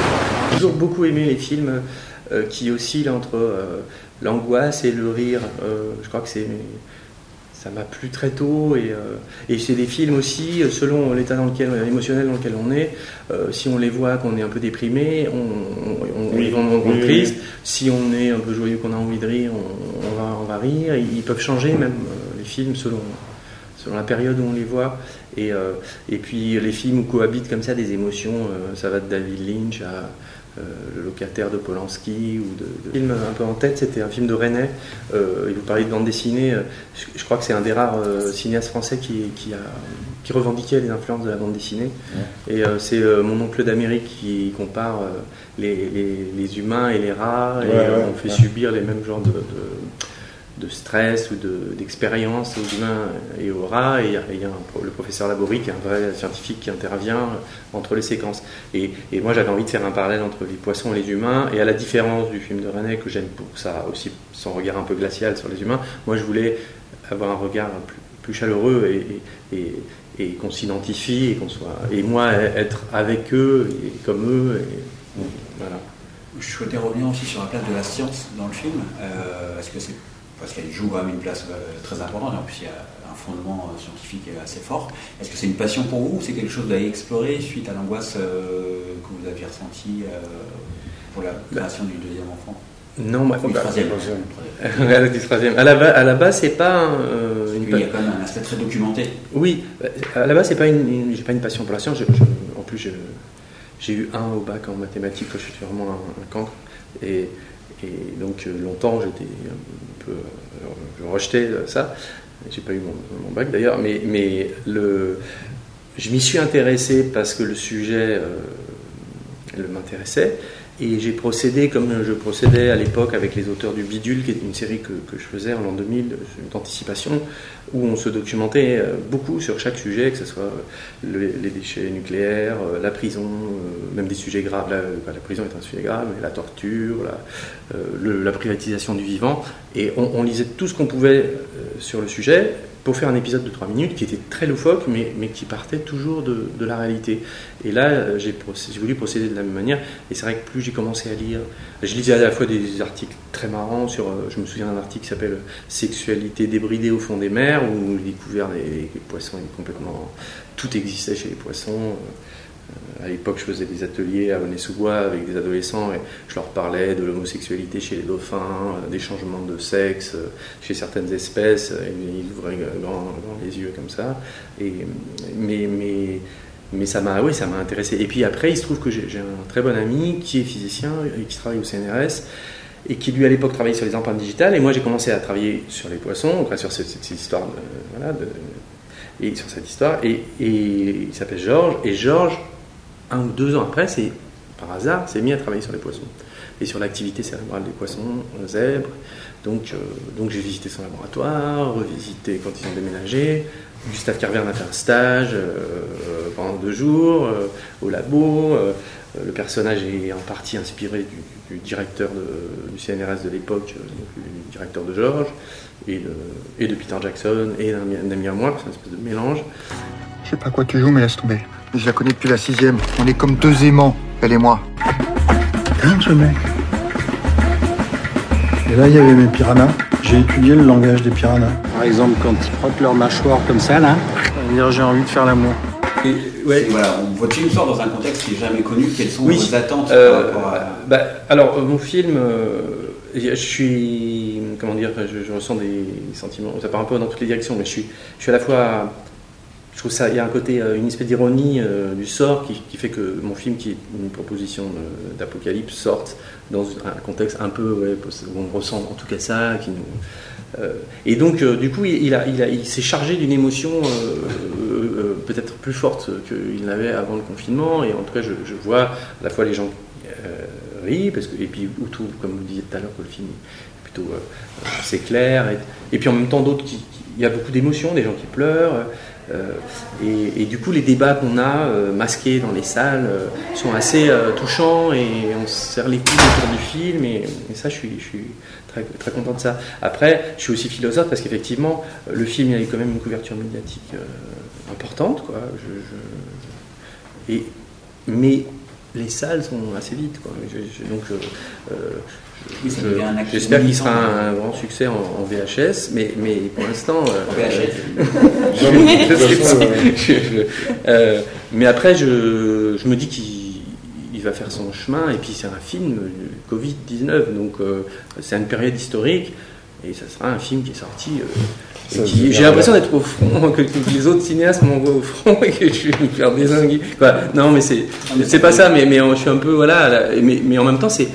J'ai toujours beaucoup aimé les films euh, qui oscillent entre euh, l'angoisse et le rire. Euh, je crois que c'est ça m'a plu très tôt et, euh, et c'est des films aussi selon l'état dans lequel émotionnel dans lequel on est euh, si on les voit qu'on est un peu déprimé on, on, on, Oui. ils vont Oui, triste oui. si on est un peu joyeux qu'on a envie de rire on, on va, on va rire ils peuvent changer même euh, les films selon selon la période où on les voit et, et puis les films où cohabitent comme ça des émotions ça va de David Lynch à euh, le locataire de Polanski ou de, de film un peu en tête c'était un film de René euh, et vous parlez de bande dessinée euh, je, je crois que c'est un des rares euh, cinéastes français qui, qui a qui revendiquait les influences de la bande dessinée. Et c'est mon oncle d'Amérique qui compare les, les- les humains et les rats et Ouais, ouais, on fait subir les mêmes genres de, de, de stress ou de- d'expérience aux humains et aux rats et il y a, le professeur Laborie qui est un vrai scientifique qui intervient entre les séquences et, et moi j'avais envie de faire un parallèle entre les poissons et les humains et à la différence du film de René que j'aime pour ça aussi son regard un peu glacial sur les humains moi je voulais avoir un regard plus, plus chaleureux et, et, et qu'on s'identifie et qu'on soit et moi être avec eux et comme eux voilà Je souhaitais revenir aussi sur la place de la science dans le film. Euh, Est-ce que c'est parce qu'elle joue quand même une place euh, très importante, en plus il y a un fondement euh, scientifique assez fort. Est-ce que c'est une passion pour vous ou c'est quelque chose à explorer suite à l'angoisse euh, que vous aviez ressentie pour la création du deuxième enfant? Non, moi, Du bah, troisième. Du troisième. À la base, à la base, c'est pas euh, une. Il y a quand même un aspect très documenté. Oui, à la base, c'est pas une, une- j'ai pas une passion pour la science. Je- je- en plus, j'ai eu un au bac en mathématiques quand je suis vraiment un, un cancre. Et, et donc, euh, longtemps, j'étais un peu. euh, je rejetais ça. J'ai pas eu mon, mon bac d'ailleurs, mais, mais le, je m'y suis intéressé parce que le sujet euh, m'intéressait. Et j'ai procédé comme je procédais à l'époque avec les auteurs du Bidule, qui est une série que, que je faisais en l'an 2000, d'anticipation, où on se documentait euh, beaucoup sur chaque sujet, que ce soit le- les déchets nucléaires, euh, la prison, euh, même des sujets graves. La, bah, la prison est un sujet grave, mais la torture, la, privatisation du vivant. Et on, lisait tout ce qu'on pouvait sur le sujet pour faire un épisode de 3 minutes qui était très loufoque, mais, mais qui partait toujours de, de la réalité. Et là, euh, j'ai voulu procéder de la même manière. Et c'est vrai que plus j'ai commencé à lire, je lisais à la fois des articles très marrants sur, euh, je me souviens d'un article qui s'appelle Sexualité débridée au fond des mers, où j'ai découvert les, les poissons complètement. Tout existait chez les poissons. À l'époque, je faisais des ateliers à Bonnet-sous-Bois avec des adolescents et je leur parlais de l'homosexualité chez les dauphins, euh, des changements de sexe euh, chez certaines espèces. Ils ouvraient grand, les yeux comme ça. Mais, ça m'a oui, intéressé. Et puis après, il se trouve que j'ai un très bon ami qui est physicien et qui travaille au CNRS et qui lui à l'époque travaillait sur les empreintes digitales. Et moi, j'ai commencé à travailler sur les poissons, enfin, sur cette, histoire et sur cette histoire. Et il s'appelle Georges. Et Georges, un ou deux ans après, c'est par hasard, s'est mis à travailler sur les poissons et sur l'activité cérébrale des poissons, euh, zèbres. Donc, euh, donc j'ai visité son laboratoire, revisité quand ils ont déménagé. Gustave Carverne a fait un stage euh, pendant deux jours au labo. Le personnage est en partie inspiré du, directeur du CNRS de l'époque, du directeur de Georges, et de, et de Peter Jackson, et d'un d'un ami à moi, c'est une espèce de mélange. Je sais pas quoi tu joues, mais laisse tomber. Je la connais depuis la sixième. On est comme deux aimants, elle et moi. Rien ce mec. Et là, il y avait mes piranhas. J'ai étudié le langage des piranhas. Par exemple, quand ils frottent leur mâchoire comme ça, là, ça veut dire j'ai envie de faire l'amour. Et, voilà, on- votre film sort dans un contexte qui est jamais connu. Quelles sont Oui, vos attentes euh, par rapport à... bah, alors, mon film, euh, je suis. Comment dire je, je ressens des sentiments. Ça part un peu dans toutes les directions, mais je suis, je suis à la fois. Je trouve ça. Il y a un côté, euh, une espèce d'ironie euh, du sort qui, fait que mon film, qui est une proposition d'apocalypse, sorte dans un contexte un peu. où on ressent en tout cas ça. Euh, et donc, du coup, il, s'est chargé d'une émotion peut-être plus forte qu'il n'avait avant le confinement. Et en tout cas, je, vois à la fois les gens rient, parce que, et puis, tout, comme vous disiez tout à l'heure, que le film est plutôt c'est clair. Et, puis en même temps, d'autres qui- Il y a beaucoup d'émotions, des gens qui pleurent. Euh, et, du coup, les débats qu'on a euh, masqués dans les salles euh, sont assez touchants et on se serre les coudes autour du film. Et, ça, je suis, très, content de ça. Après, je suis aussi philosophe parce qu'effectivement, le film il a quand même une couverture médiatique importante. Quoi. Mais les salles sont assez vides. Quoi. Je- Oui, je- j'espère qu'il sera un, un grand succès en, en VHS, mais, mais pour l'instant. euh, En VHS. je- De toute je- façon, je- je- mais après, je, je me dis qu'il il va faire son chemin, et puis c'est un film euh, Covid-19, donc euh, c'est une période historique, et ça sera un film qui est sorti. euh, J'ai l'impression d'être au front, que, que les autres cinéastes m'envoient au front et que je vais me faire désinguer. Quoi. Non, mais c'est c'est pas ça, mais, mais je suis un peu. Voilà, là, mais, mais en même temps, c'est.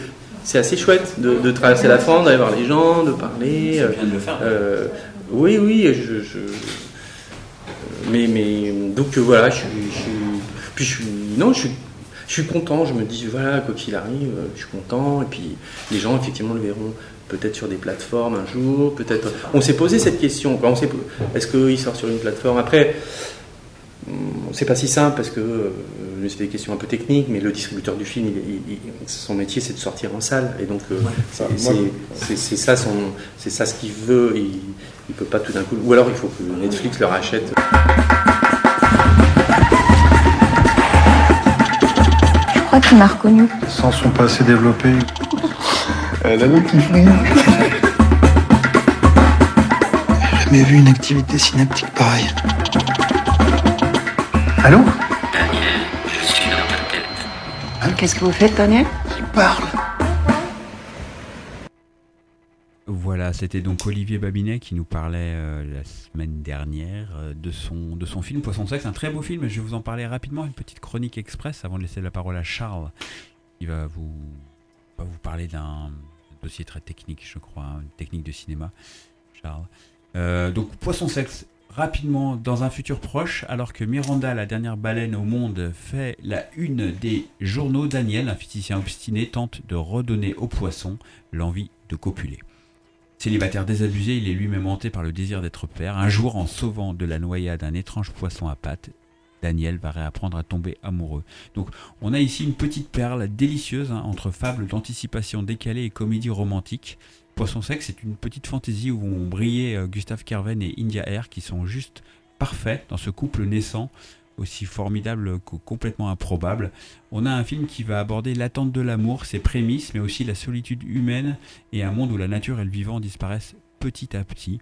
C'est assez chouette de, de traverser la France, d'aller voir les gens, de parler. C'est bien de le faire. Euh, oui, oui, je, je- mais, mais donc euh, voilà, je suis, puis je suis, non, je suis, je suis content. Je me dis voilà, quoi qu'il arrive, euh, je suis content. Et puis les gens effectivement le verront peut-être sur des plateformes un jour, peut-être. On s'est posé cette question. quoi. On s'est, est-ce qu'il sort sur une plateforme? Après? C'est pas si simple parce que euh, c'est des questions un peu techniques, mais le distributeur du film, il- il- il- son métier c'est de sortir en salle, et donc euh, c'est, ça son, c'est ça ce qu'il veut. Il, il peut pas tout d'un coup, ou alors il faut que Netflix le rachète. Je crois qu'il m'a reconnu. Les sens sont pas assez développés. Elle a qui jamais vu une activité synaptique pareille. Allô Daniel, je suis dans ta tête. Qu'est-ce que vous faites, Daniel? Il parle. Voilà, c'était donc Olivier Babinet qui nous parlait euh, la semaine dernière euh, de, son, de son film Poisson Sexe, un très beau film. Je vais vous en parler rapidement, une petite chronique express avant de laisser la parole à Charles, qui va vous, va vous parler d'un dossier très technique, je crois, hein, une technique de cinéma. Charles. Euh, donc Poisson Sexe, rapidement, dans un futur proche, alors que Miranda, la dernière baleine au monde, fait la une des journaux, Daniel, un physicien obstiné, tente de redonner aux poissons l'envie de copuler. Célibataire désabusé, il est lui-même hanté par le désir d'être père. Un jour, en sauvant de la noyade un étrange poisson à pattes, Daniel va réapprendre à tomber amoureux. Donc, on a ici une petite perle délicieuse hein, entre fable d'anticipation décalée et comédie romantique. Poisson sexe, c'est une petite fantaisie où vont briller euh, Gustave Kerven et India Air qui sont juste parfaits dans ce couple naissant aussi formidable que complètement improbable. On a un film qui va aborder l'attente de l'amour, ses prémices, mais aussi la solitude humaine et un monde où la nature et le vivant disparaissent petit à petit.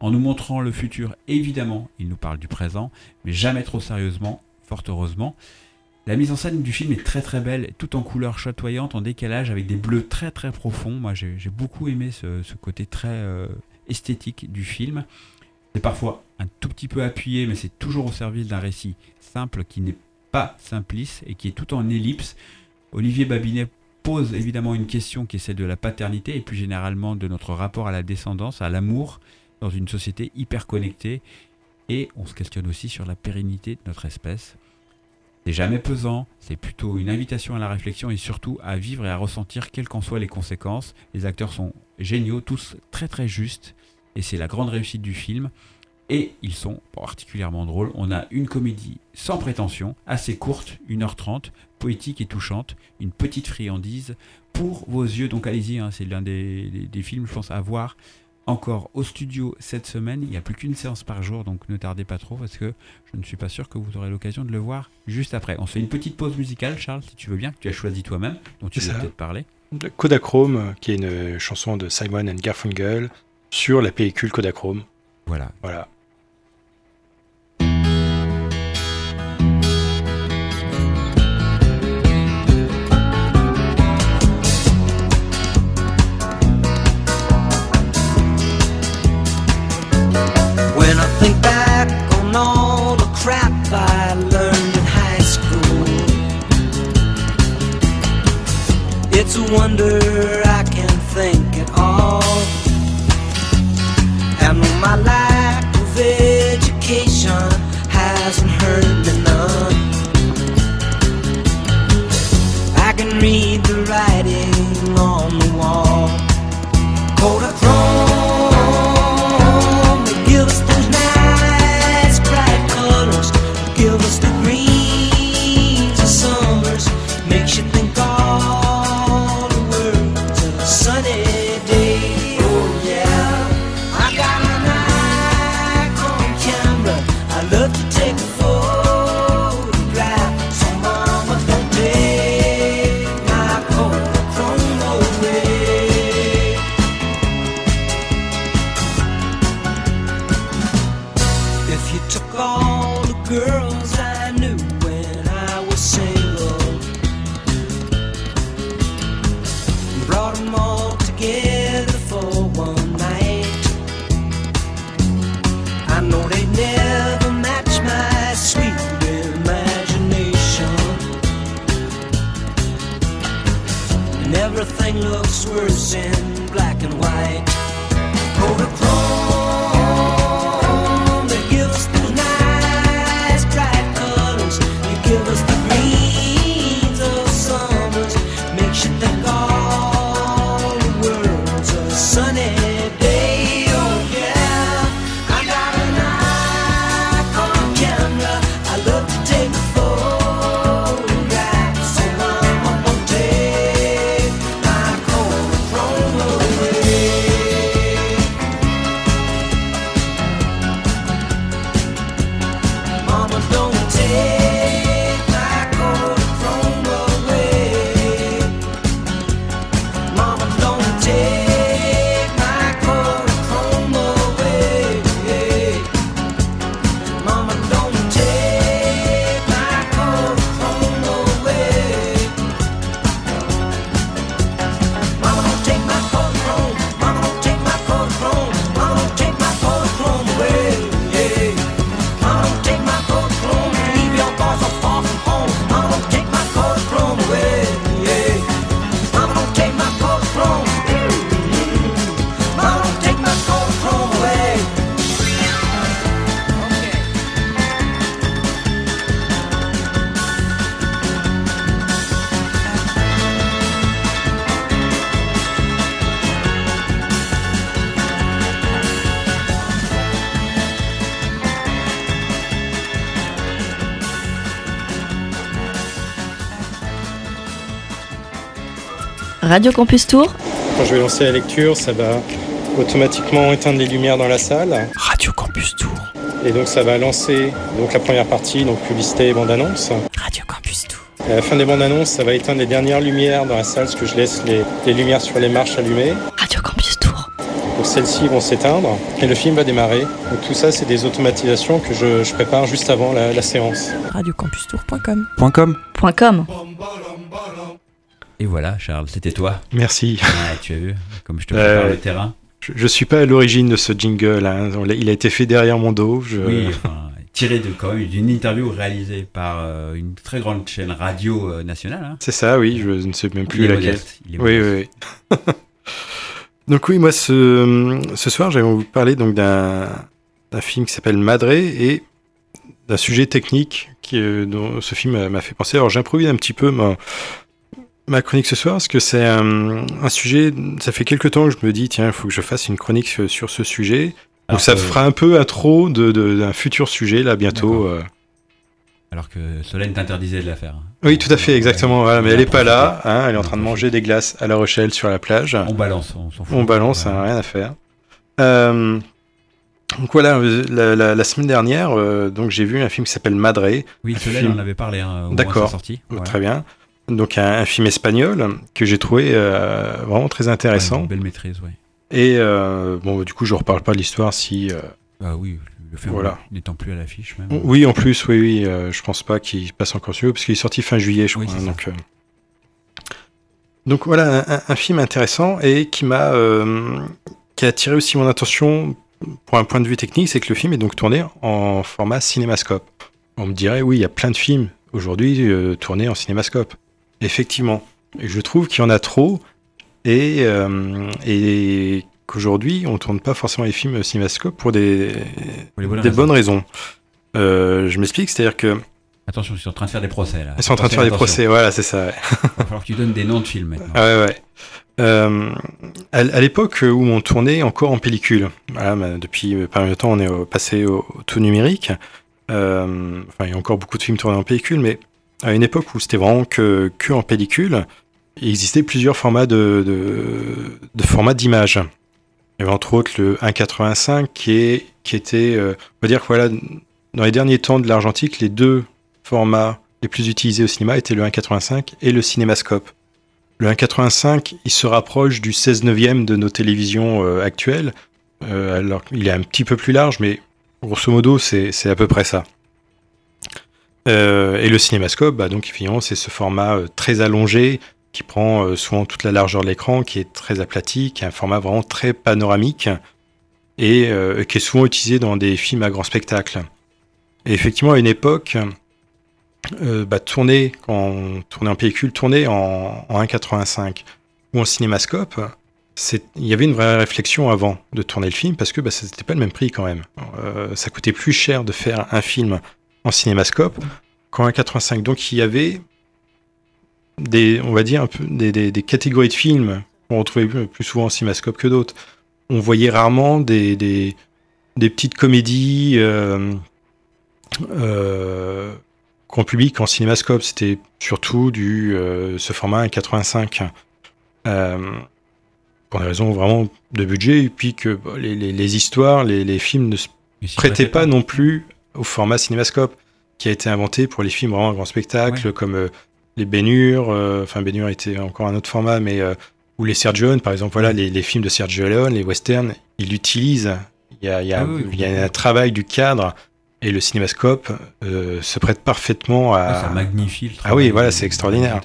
En nous montrant le futur, évidemment, il nous parle du présent, mais jamais trop sérieusement, fort heureusement. La mise en scène du film est très très belle, tout en couleurs chatoyantes, en décalage, avec des bleus très très profonds. Moi j'ai beaucoup aimé ce, côté très euh, esthétique du film. C'est parfois un tout petit peu appuyé, mais c'est toujours au service d'un récit simple qui n'est pas simpliste et qui est tout en ellipse. Olivier Babinet pose évidemment une question qui est celle de la paternité et plus généralement de notre rapport à la descendance, à l'amour dans une société hyper connectée. Et on se questionne aussi sur la pérennité de notre espèce. C'est jamais pesant, c'est plutôt une invitation à la réflexion et surtout à vivre et à ressentir quelles qu'en soient les conséquences. Les acteurs sont géniaux, tous très très justes, et c'est la grande réussite du film. Et ils sont particulièrement drôles. On a une comédie sans prétention, assez courte, 1h30, poétique et touchante, une petite friandise pour vos yeux. Donc allez-y, hein, c'est l'un des, films, je pense, à voir encore au studio cette semaine. Il n'y a plus qu'une séance par jour, donc ne tardez pas trop parce que je ne suis pas sûr que vous aurez l'occasion de le voir juste après. On se fait une petite pause musicale, Charles, si tu veux bien, que tu as choisi toi-même, dont tu veux peut-être parler. De Kodachrome, euh, qui est une chanson de Simon and Garfunkel sur la pellicule Kodachrome. Voilà. Voilà. Wonder I can think at all. And my lack in black and white. Radio Campus Tour. Quand je vais lancer la lecture, ça va automatiquement éteindre les lumières dans la salle. Radio Campus Tour. Et donc ça va lancer donc la première partie, donc publicité et bande-annonce. Radio Campus Tour. À la fin des bandes annonces, ça va éteindre les dernières lumières dans la salle, parce que je laisse les, les lumières sur les marches allumées. Radio Campus Tour. Donc celles-ci vont s'éteindre et le film va démarrer. Donc tout ça, c'est des automatisations que je, je prépare juste avant la, la séance. Radiocampustour.com. Point .com. Point .com. Et voilà, Charles, c'était toi. Merci. Tu as vu, comme je te Euh, prépare le terrain. Je, je suis pas à l'origine de ce jingle. hein. Il a été fait derrière mon dos. Je... Oui, enfin, tiré de quand même d'une interview réalisée par euh, une très grande chaîne radio euh, nationale. hein. C'est ça, oui, je ne sais même plus Il est laquelle. modeste, il est oui, oui, oui. donc oui, moi ce, ce soir, j'aimerais vous parler donc d'un film qui s'appelle Madre et d'un sujet technique qui, euh, dont ce film m'a- fait penser. Alors j'improvise un petit peu ma, ma chronique ce soir parce que c'est un, un sujet. Ça fait quelques temps que je me dis tiens, il faut que je fasse une chronique sur, sur ce sujet. Donc Alors ça que- fera un peu intro de- de- d'un futur sujet là bientôt. euh. Alors que Solène t'interdisait de la faire. hein. Oui, tout à fait, exactement. voilà, mais elle est en pas là. hein, elle est en train de manger des glaces à La Rochelle sur la plage. On balance, on s'en fout. On balance, hein, rien à faire. Euh, donc voilà, euh, la, la- la semaine dernière, euh, donc j'ai vu un film qui s'appelle Madre. Oui, Solène film- en avait parlé hein, D'accord, sa sortie. Voilà. très bien. Donc un, un film espagnol que j'ai trouvé euh, vraiment très intéressant. Ouais, belle maîtrise, ouais. Et euh, bon, du coup, je ne reparle pas de l'histoire si. euh, Ah oui, le film Voilà. n'étant plus à l'affiche même. Oui, en plus, oui, oui, je pense pas qu'il passe encore sur eux, parce qu'il est sorti fin juillet, je Oui, crois. hein, donc, donc voilà, un, un film intéressant et qui m'a qui a attiré aussi mon attention pour un point de vue technique, c'est que le film est donc tourné en format cinémascope. On me dirait, oui, il y a plein de films aujourd'hui euh, tournés en cinémascope. Effectivement. Je trouve qu'il y en a trop et, euh, et qu'aujourd'hui, on tourne pas forcément les films cinémascope pour des, Pour bonnes des raisons. bonnes raisons. Euh, je m'explique, c'est-à-dire que Attention, ils sont en train de faire des procès là. ils sont en train de faire des procès, voilà, c'est ça. ouais. Il va falloir que tu donnes des noms de films maintenant. Ah ouais, ouais. Euh, à, à l'époque où on tournait encore en pellicule, voilà, mais depuis pas mal de temps, on est passé au, au tout numérique. Euh, enfin, il y a encore beaucoup de films tournés en pellicule, mais à une époque où c'était vraiment que, que en pellicule, il existait plusieurs formats de, de, formats d'image. Il y avait entre autres le 1.85 qui, est, qui était, euh, on va dire que voilà, dans les derniers temps de l'argentique, les deux formats les plus utilisés au cinéma étaient le 1.85 et le cinémascope. Le 1.85, il se rapproche du 16 neuvième de nos télévisions euh, actuelles. Euh, alors il est un petit peu plus large, mais grosso modo, c'est à peu près ça. Euh, et le cinémascope, bah, donc finalement, c'est ce format euh, très allongé qui prend euh, souvent toute la largeur de l'écran, qui est très aplati, qui est un format vraiment très panoramique et qui est souvent utilisé dans des films à grand spectacle. Et effectivement, à une époque, bah, tourner, en pellicule, tourner en, en 1.85 ou en cinémascope, il y avait une vraie réflexion avant de tourner le film parce que bah, c'était pas le même prix quand même. Ça coûtait plus cher de faire un film en cinémascope qu'en 1.85. Donc il y avait des, on va dire un peu des, des- des catégories de films qu'on retrouvait plus, souvent en cinémascope que d'autres. On voyait rarement des, des, des petites comédies euh, euh, grand public en cinémascope. C'était surtout du euh, ce format 1.85. Euh, pour des raisons vraiment de budget, et puis que bah, les, les- les histoires, les, les films ne se prêtaient pas. non plus au format cinémascope, qui a été inventé pour les films vraiment grand spectacle, comme euh, les Bénures, euh, enfin Bénures était encore un autre format, mais euh, ou les Sergio Leone, par exemple, voilà, les, les films de Sergio Leone, les westerns, il l'utilise. Il y a, il y a- Ah oui, oui, il y a un travail du cadre et le cinémascope euh, se prête parfaitement à. Ouais, ça magnifie le Ah travail oui, voilà, c'est extraordinaire.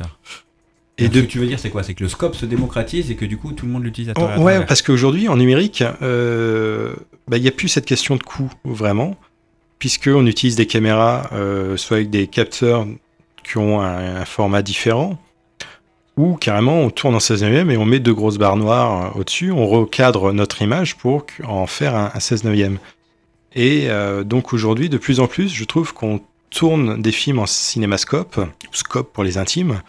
Et Et ce de- que tu veux dire, c'est quoi? C'est que le scope se démocratise et que du coup, tout le monde l'utilise à Oh, travers. ouais, parce qu'aujourd'hui, en numérique, euh, bah, il n'y a plus cette question de coût, vraiment, puisqu'on utilise des caméras, euh, soit avec des capteurs qui ont un, format différent, ou carrément on tourne en 16 neuvième et on met deux grosses barres noires euh, au-dessus, on recadre notre image pour en faire un, un 16 neuvième. Et euh, donc aujourd'hui, de plus en plus, je trouve qu'on tourne des films en cinémascope, ou scope pour les intimes,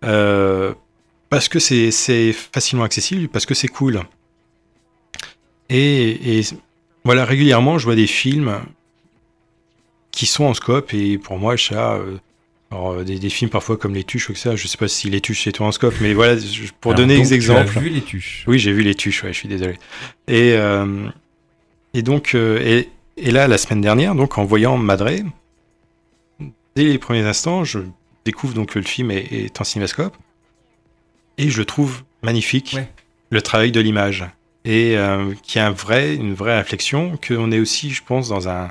parce que c'est c'est facilement accessible, parce que c'est cool. Et, et voilà, régulièrement, je vois des films qui sont en scope, et pour moi, ça, euh, Alors, euh, des, des films parfois comme Les Tuches ou que ça, je sais pas si Les Tuches c'est toi en scope, mais voilà, pour Alors, donner donc, des tu as exemples. vu Les Tuches Oui, j'ai vu Les Tuches, ouais, je suis désolé. Et, euh, et donc, et, et là, la semaine dernière, donc en voyant Madré, dès les premiers instants, je découvre donc que le film est, est en cinémascope et je trouve magnifique Ouais. le travail de l'image et euh, qu'il y a un vrai, une vraie réflexion, qu'on est aussi, je pense, dans un,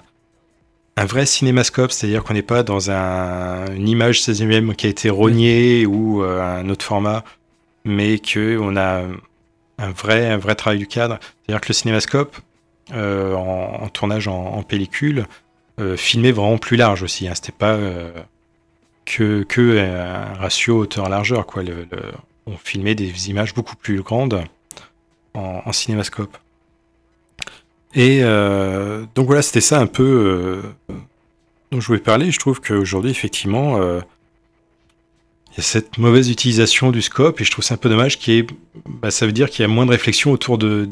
un vrai cinémascope, c'est-à-dire qu'on n'est pas dans un, une image 16e qui a été rognée ou euh, un autre format, mais qu'on a un vrai, un vrai travail du cadre. C'est-à-dire que le cinémascope, euh, en, en tournage en, en pellicule, euh, filmait vraiment plus large aussi. Hein. C'était pas que, que un ratio hauteur-largeur. Quoi. Le, le- on filmait des images beaucoup plus grandes en, en cinémascope. Et euh, donc voilà, c'était ça un peu euh, dont je voulais parler. Je trouve qu'aujourd'hui, effectivement, euh, il y a cette mauvaise utilisation du scope et je trouve ça un peu dommage qu'il y ait- bah, ça veut dire qu'il y a moins de réflexion autour de,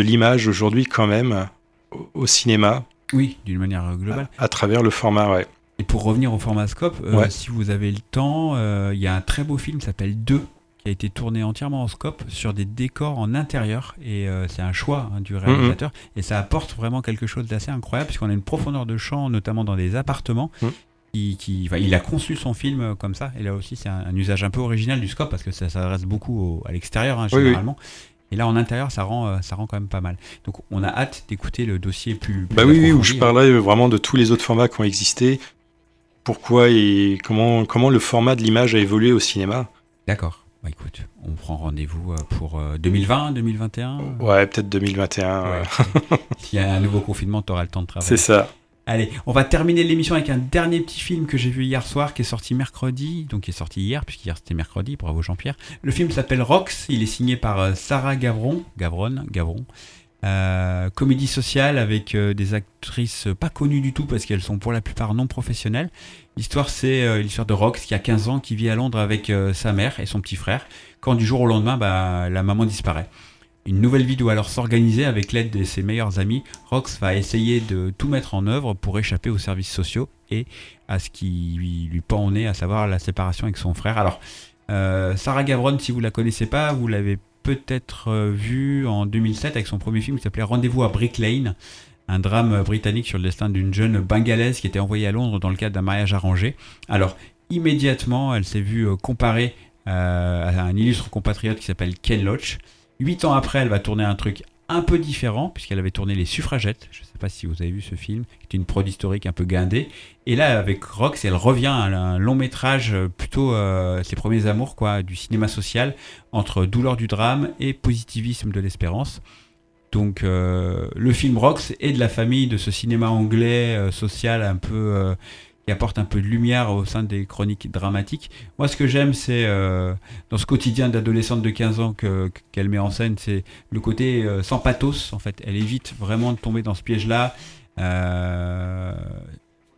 l'image aujourd'hui quand même au, au cinéma Oui, d'une manière globale. à travers le format, ouais. Et pour revenir au format scope, Ouais. si vous avez le temps, il y a un très beau film qui s'appelle 2 qui a été tourné entièrement en scope sur des décors en intérieur et euh, c'est un choix hein, du réalisateur. Et ça apporte vraiment quelque chose d'assez incroyable puisqu'on a une profondeur de champ notamment dans des appartements qui, qui- enfin, il a conçu son film euh, comme ça. Et là aussi c'est un, un usage un peu original du scope parce que ça s'adresse beaucoup au- à l'extérieur hein, Oui, oui. généralement. Et là en intérieur ça rend, euh, ça rend quand même pas mal. Donc on a hâte d'écouter le dossier plus, plus Bah oui, oui, où je parlais vraiment de tous les autres formats qui ont existé, pourquoi et comment, comment le format de l'image a évolué au cinéma. D'accord. Bah écoute, on prend rendez-vous euh, pour euh, 2020, 2021. Ouais, peut-être 2021. Ouais. ouais. S'il y a un nouveau confinement, tu auras le temps de travailler. C'est ça. Allez, on va terminer l'émission avec un dernier petit film que j'ai vu hier soir, qui est sorti mercredi, donc qui est sorti hier, puisqu'hier c'était mercredi, bravo Jean-Pierre. Le film s'appelle Rox, il est signé par euh, Sarah Gavron, Gavron, Gavron. Euh, comédie sociale avec euh, des actrices pas connues du tout parce qu'elles sont pour la plupart non professionnelles. L'histoire c'est euh, l'histoire de Rox qui a 15 ans, qui vit à Londres avec euh, sa mère et son petit frère, quand du jour au lendemain bah, la maman disparaît. Une nouvelle vie doit alors s'organiser avec l'aide de ses meilleurs amis. Rox va essayer de tout mettre en œuvre pour échapper aux services sociaux et à ce qui lui, pend au nez, à savoir la séparation avec son frère. Alors, euh, Sarah Gavron, si vous la connaissez pas, vous l'avez peut-être vue en 2007 avec son premier film qui s'appelait Rendez-vous à Brick Lane, un drame britannique sur le destin d'une jeune bengalaise qui était envoyée à Londres dans le cadre d'un mariage arrangé. Alors, immédiatement, elle s'est vue euh, comparée euh, à un illustre compatriote qui s'appelle Ken Loach. Huit ans après, elle va tourner un truc un peu différent, puisqu'elle avait tourné Les Suffragettes. Je ne sais pas si vous avez vu ce film, qui est une prod historique un peu guindée. Et là, avec Rox, elle revient à un long métrage, euh, plutôt ses premiers amours, quoi, du cinéma social, entre douleur du drame et positivisme de l'espérance. Donc, euh, le film Rox est de la famille de ce cinéma anglais euh, social un peu. euh, qui apporte un peu de lumière au sein des chroniques dramatiques. Moi, ce que j'aime, c'est dans ce quotidien d'adolescente de 15 ans que- qu'elle met en scène, c'est le côté sans pathos, en fait. Elle évite vraiment de tomber dans ce piège-là.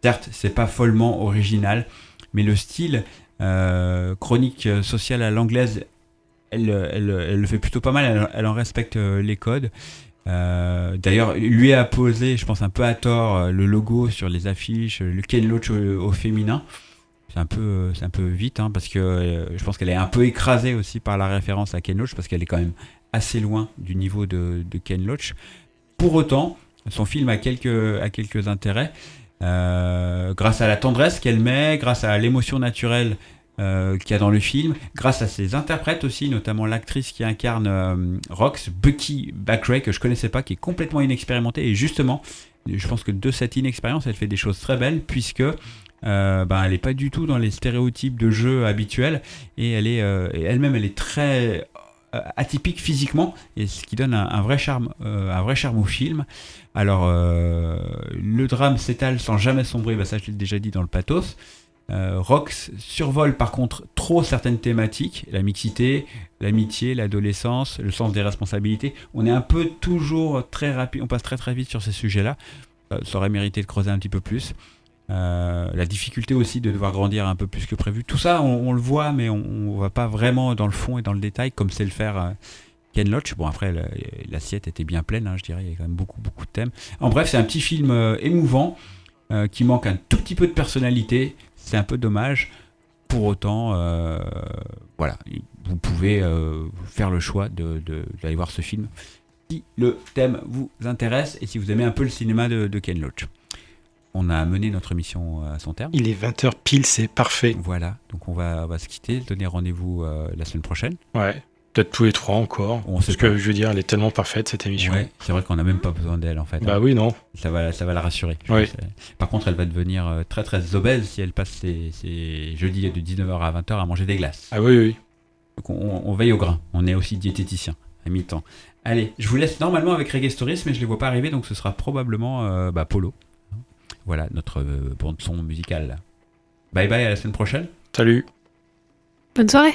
Certes, c'est pas follement original, mais le style chronique sociale à l'anglaise, elle, le fait plutôt pas mal, elle, en respecte les codes. Euh, D'ailleurs, lui a posé, je pense un peu à tort, euh, le logo sur les affiches, le Ken Loach au, au féminin. C'est un peu, euh, un peu vite, hein, parce que je pense qu'elle est un peu écrasée aussi par la référence à Ken Loach, parce qu'elle est quand même assez loin du niveau de, Ken Loach. Pour autant, son film a quelques, a quelques intérêts. Grâce à la tendresse qu'elle met, grâce à l'émotion naturelle euh, qu'il y a dans le film, grâce à ses interprètes aussi, notamment l'actrice qui incarne euh, Rox, Bucky Backray, que je connaissais pas, qui est complètement inexpérimentée. Et justement, je pense que de cette inexpérience, elle fait des choses très belles, puisque euh, ben, elle n'est pas du tout dans les stéréotypes de jeu habituels, et elle est elle-même, elle est très atypique physiquement, et ce qui donne un, vrai charme, un vrai charme au film. Alors, le drame s'étale sans jamais sombrer, bah ça je l'ai déjà dit dans le pathos. Euh, Rox survole par contre trop certaines thématiques, la mixité, l'amitié, l'adolescence, le sens des responsabilités. On est un peu toujours très rapide, on passe très très vite sur ces sujets-là. Euh, ça aurait mérité de creuser un petit peu plus. Euh, la difficulté aussi de devoir grandir un peu plus que prévu. Tout ça, on, le voit, mais on ne va pas vraiment dans le fond et dans le détail comme c'est le faire euh, Ken Loach. Bon, après, l'assiette était bien pleine, hein, je dirais. Il y a quand même beaucoup, beaucoup de thèmes. En bref, c'est un petit film émouvant qui manque un tout petit peu de personnalité. C'est un peu dommage. pour autant, euh, voilà, vous pouvez euh, faire le choix de- de- d'aller voir ce film si le thème vous intéresse et si vous aimez un peu le cinéma de, de Ken Loach. On a mené notre émission à son terme. Il est 20h pile, c'est parfait. Voilà, donc on va, on va se quitter, donner rendez-vous euh, la semaine prochaine. Ouais, peut-être tous les trois encore. On parce que je veux dire, elle est tellement parfaite cette émission. Ouais, c'est vrai qu'on n'a même pas besoin d'elle en fait. Bah oui, non. Ça va, ça va la rassurer. Oui. pense. Par contre, elle va devenir euh, très très obèse si elle passe ses, ses jeudis de 19h à 20h à manger des glaces. Ah oui, oui. Donc on, on veille au grain. On est aussi diététicien à mi-temps. Allez, je vous laisse normalement avec Reggae Stories, mais je les vois pas arriver, donc ce sera probablement euh, bah, Polo. Voilà notre euh, bande son musicale. Bye bye, à la semaine prochaine. Salut. Bonne soirée.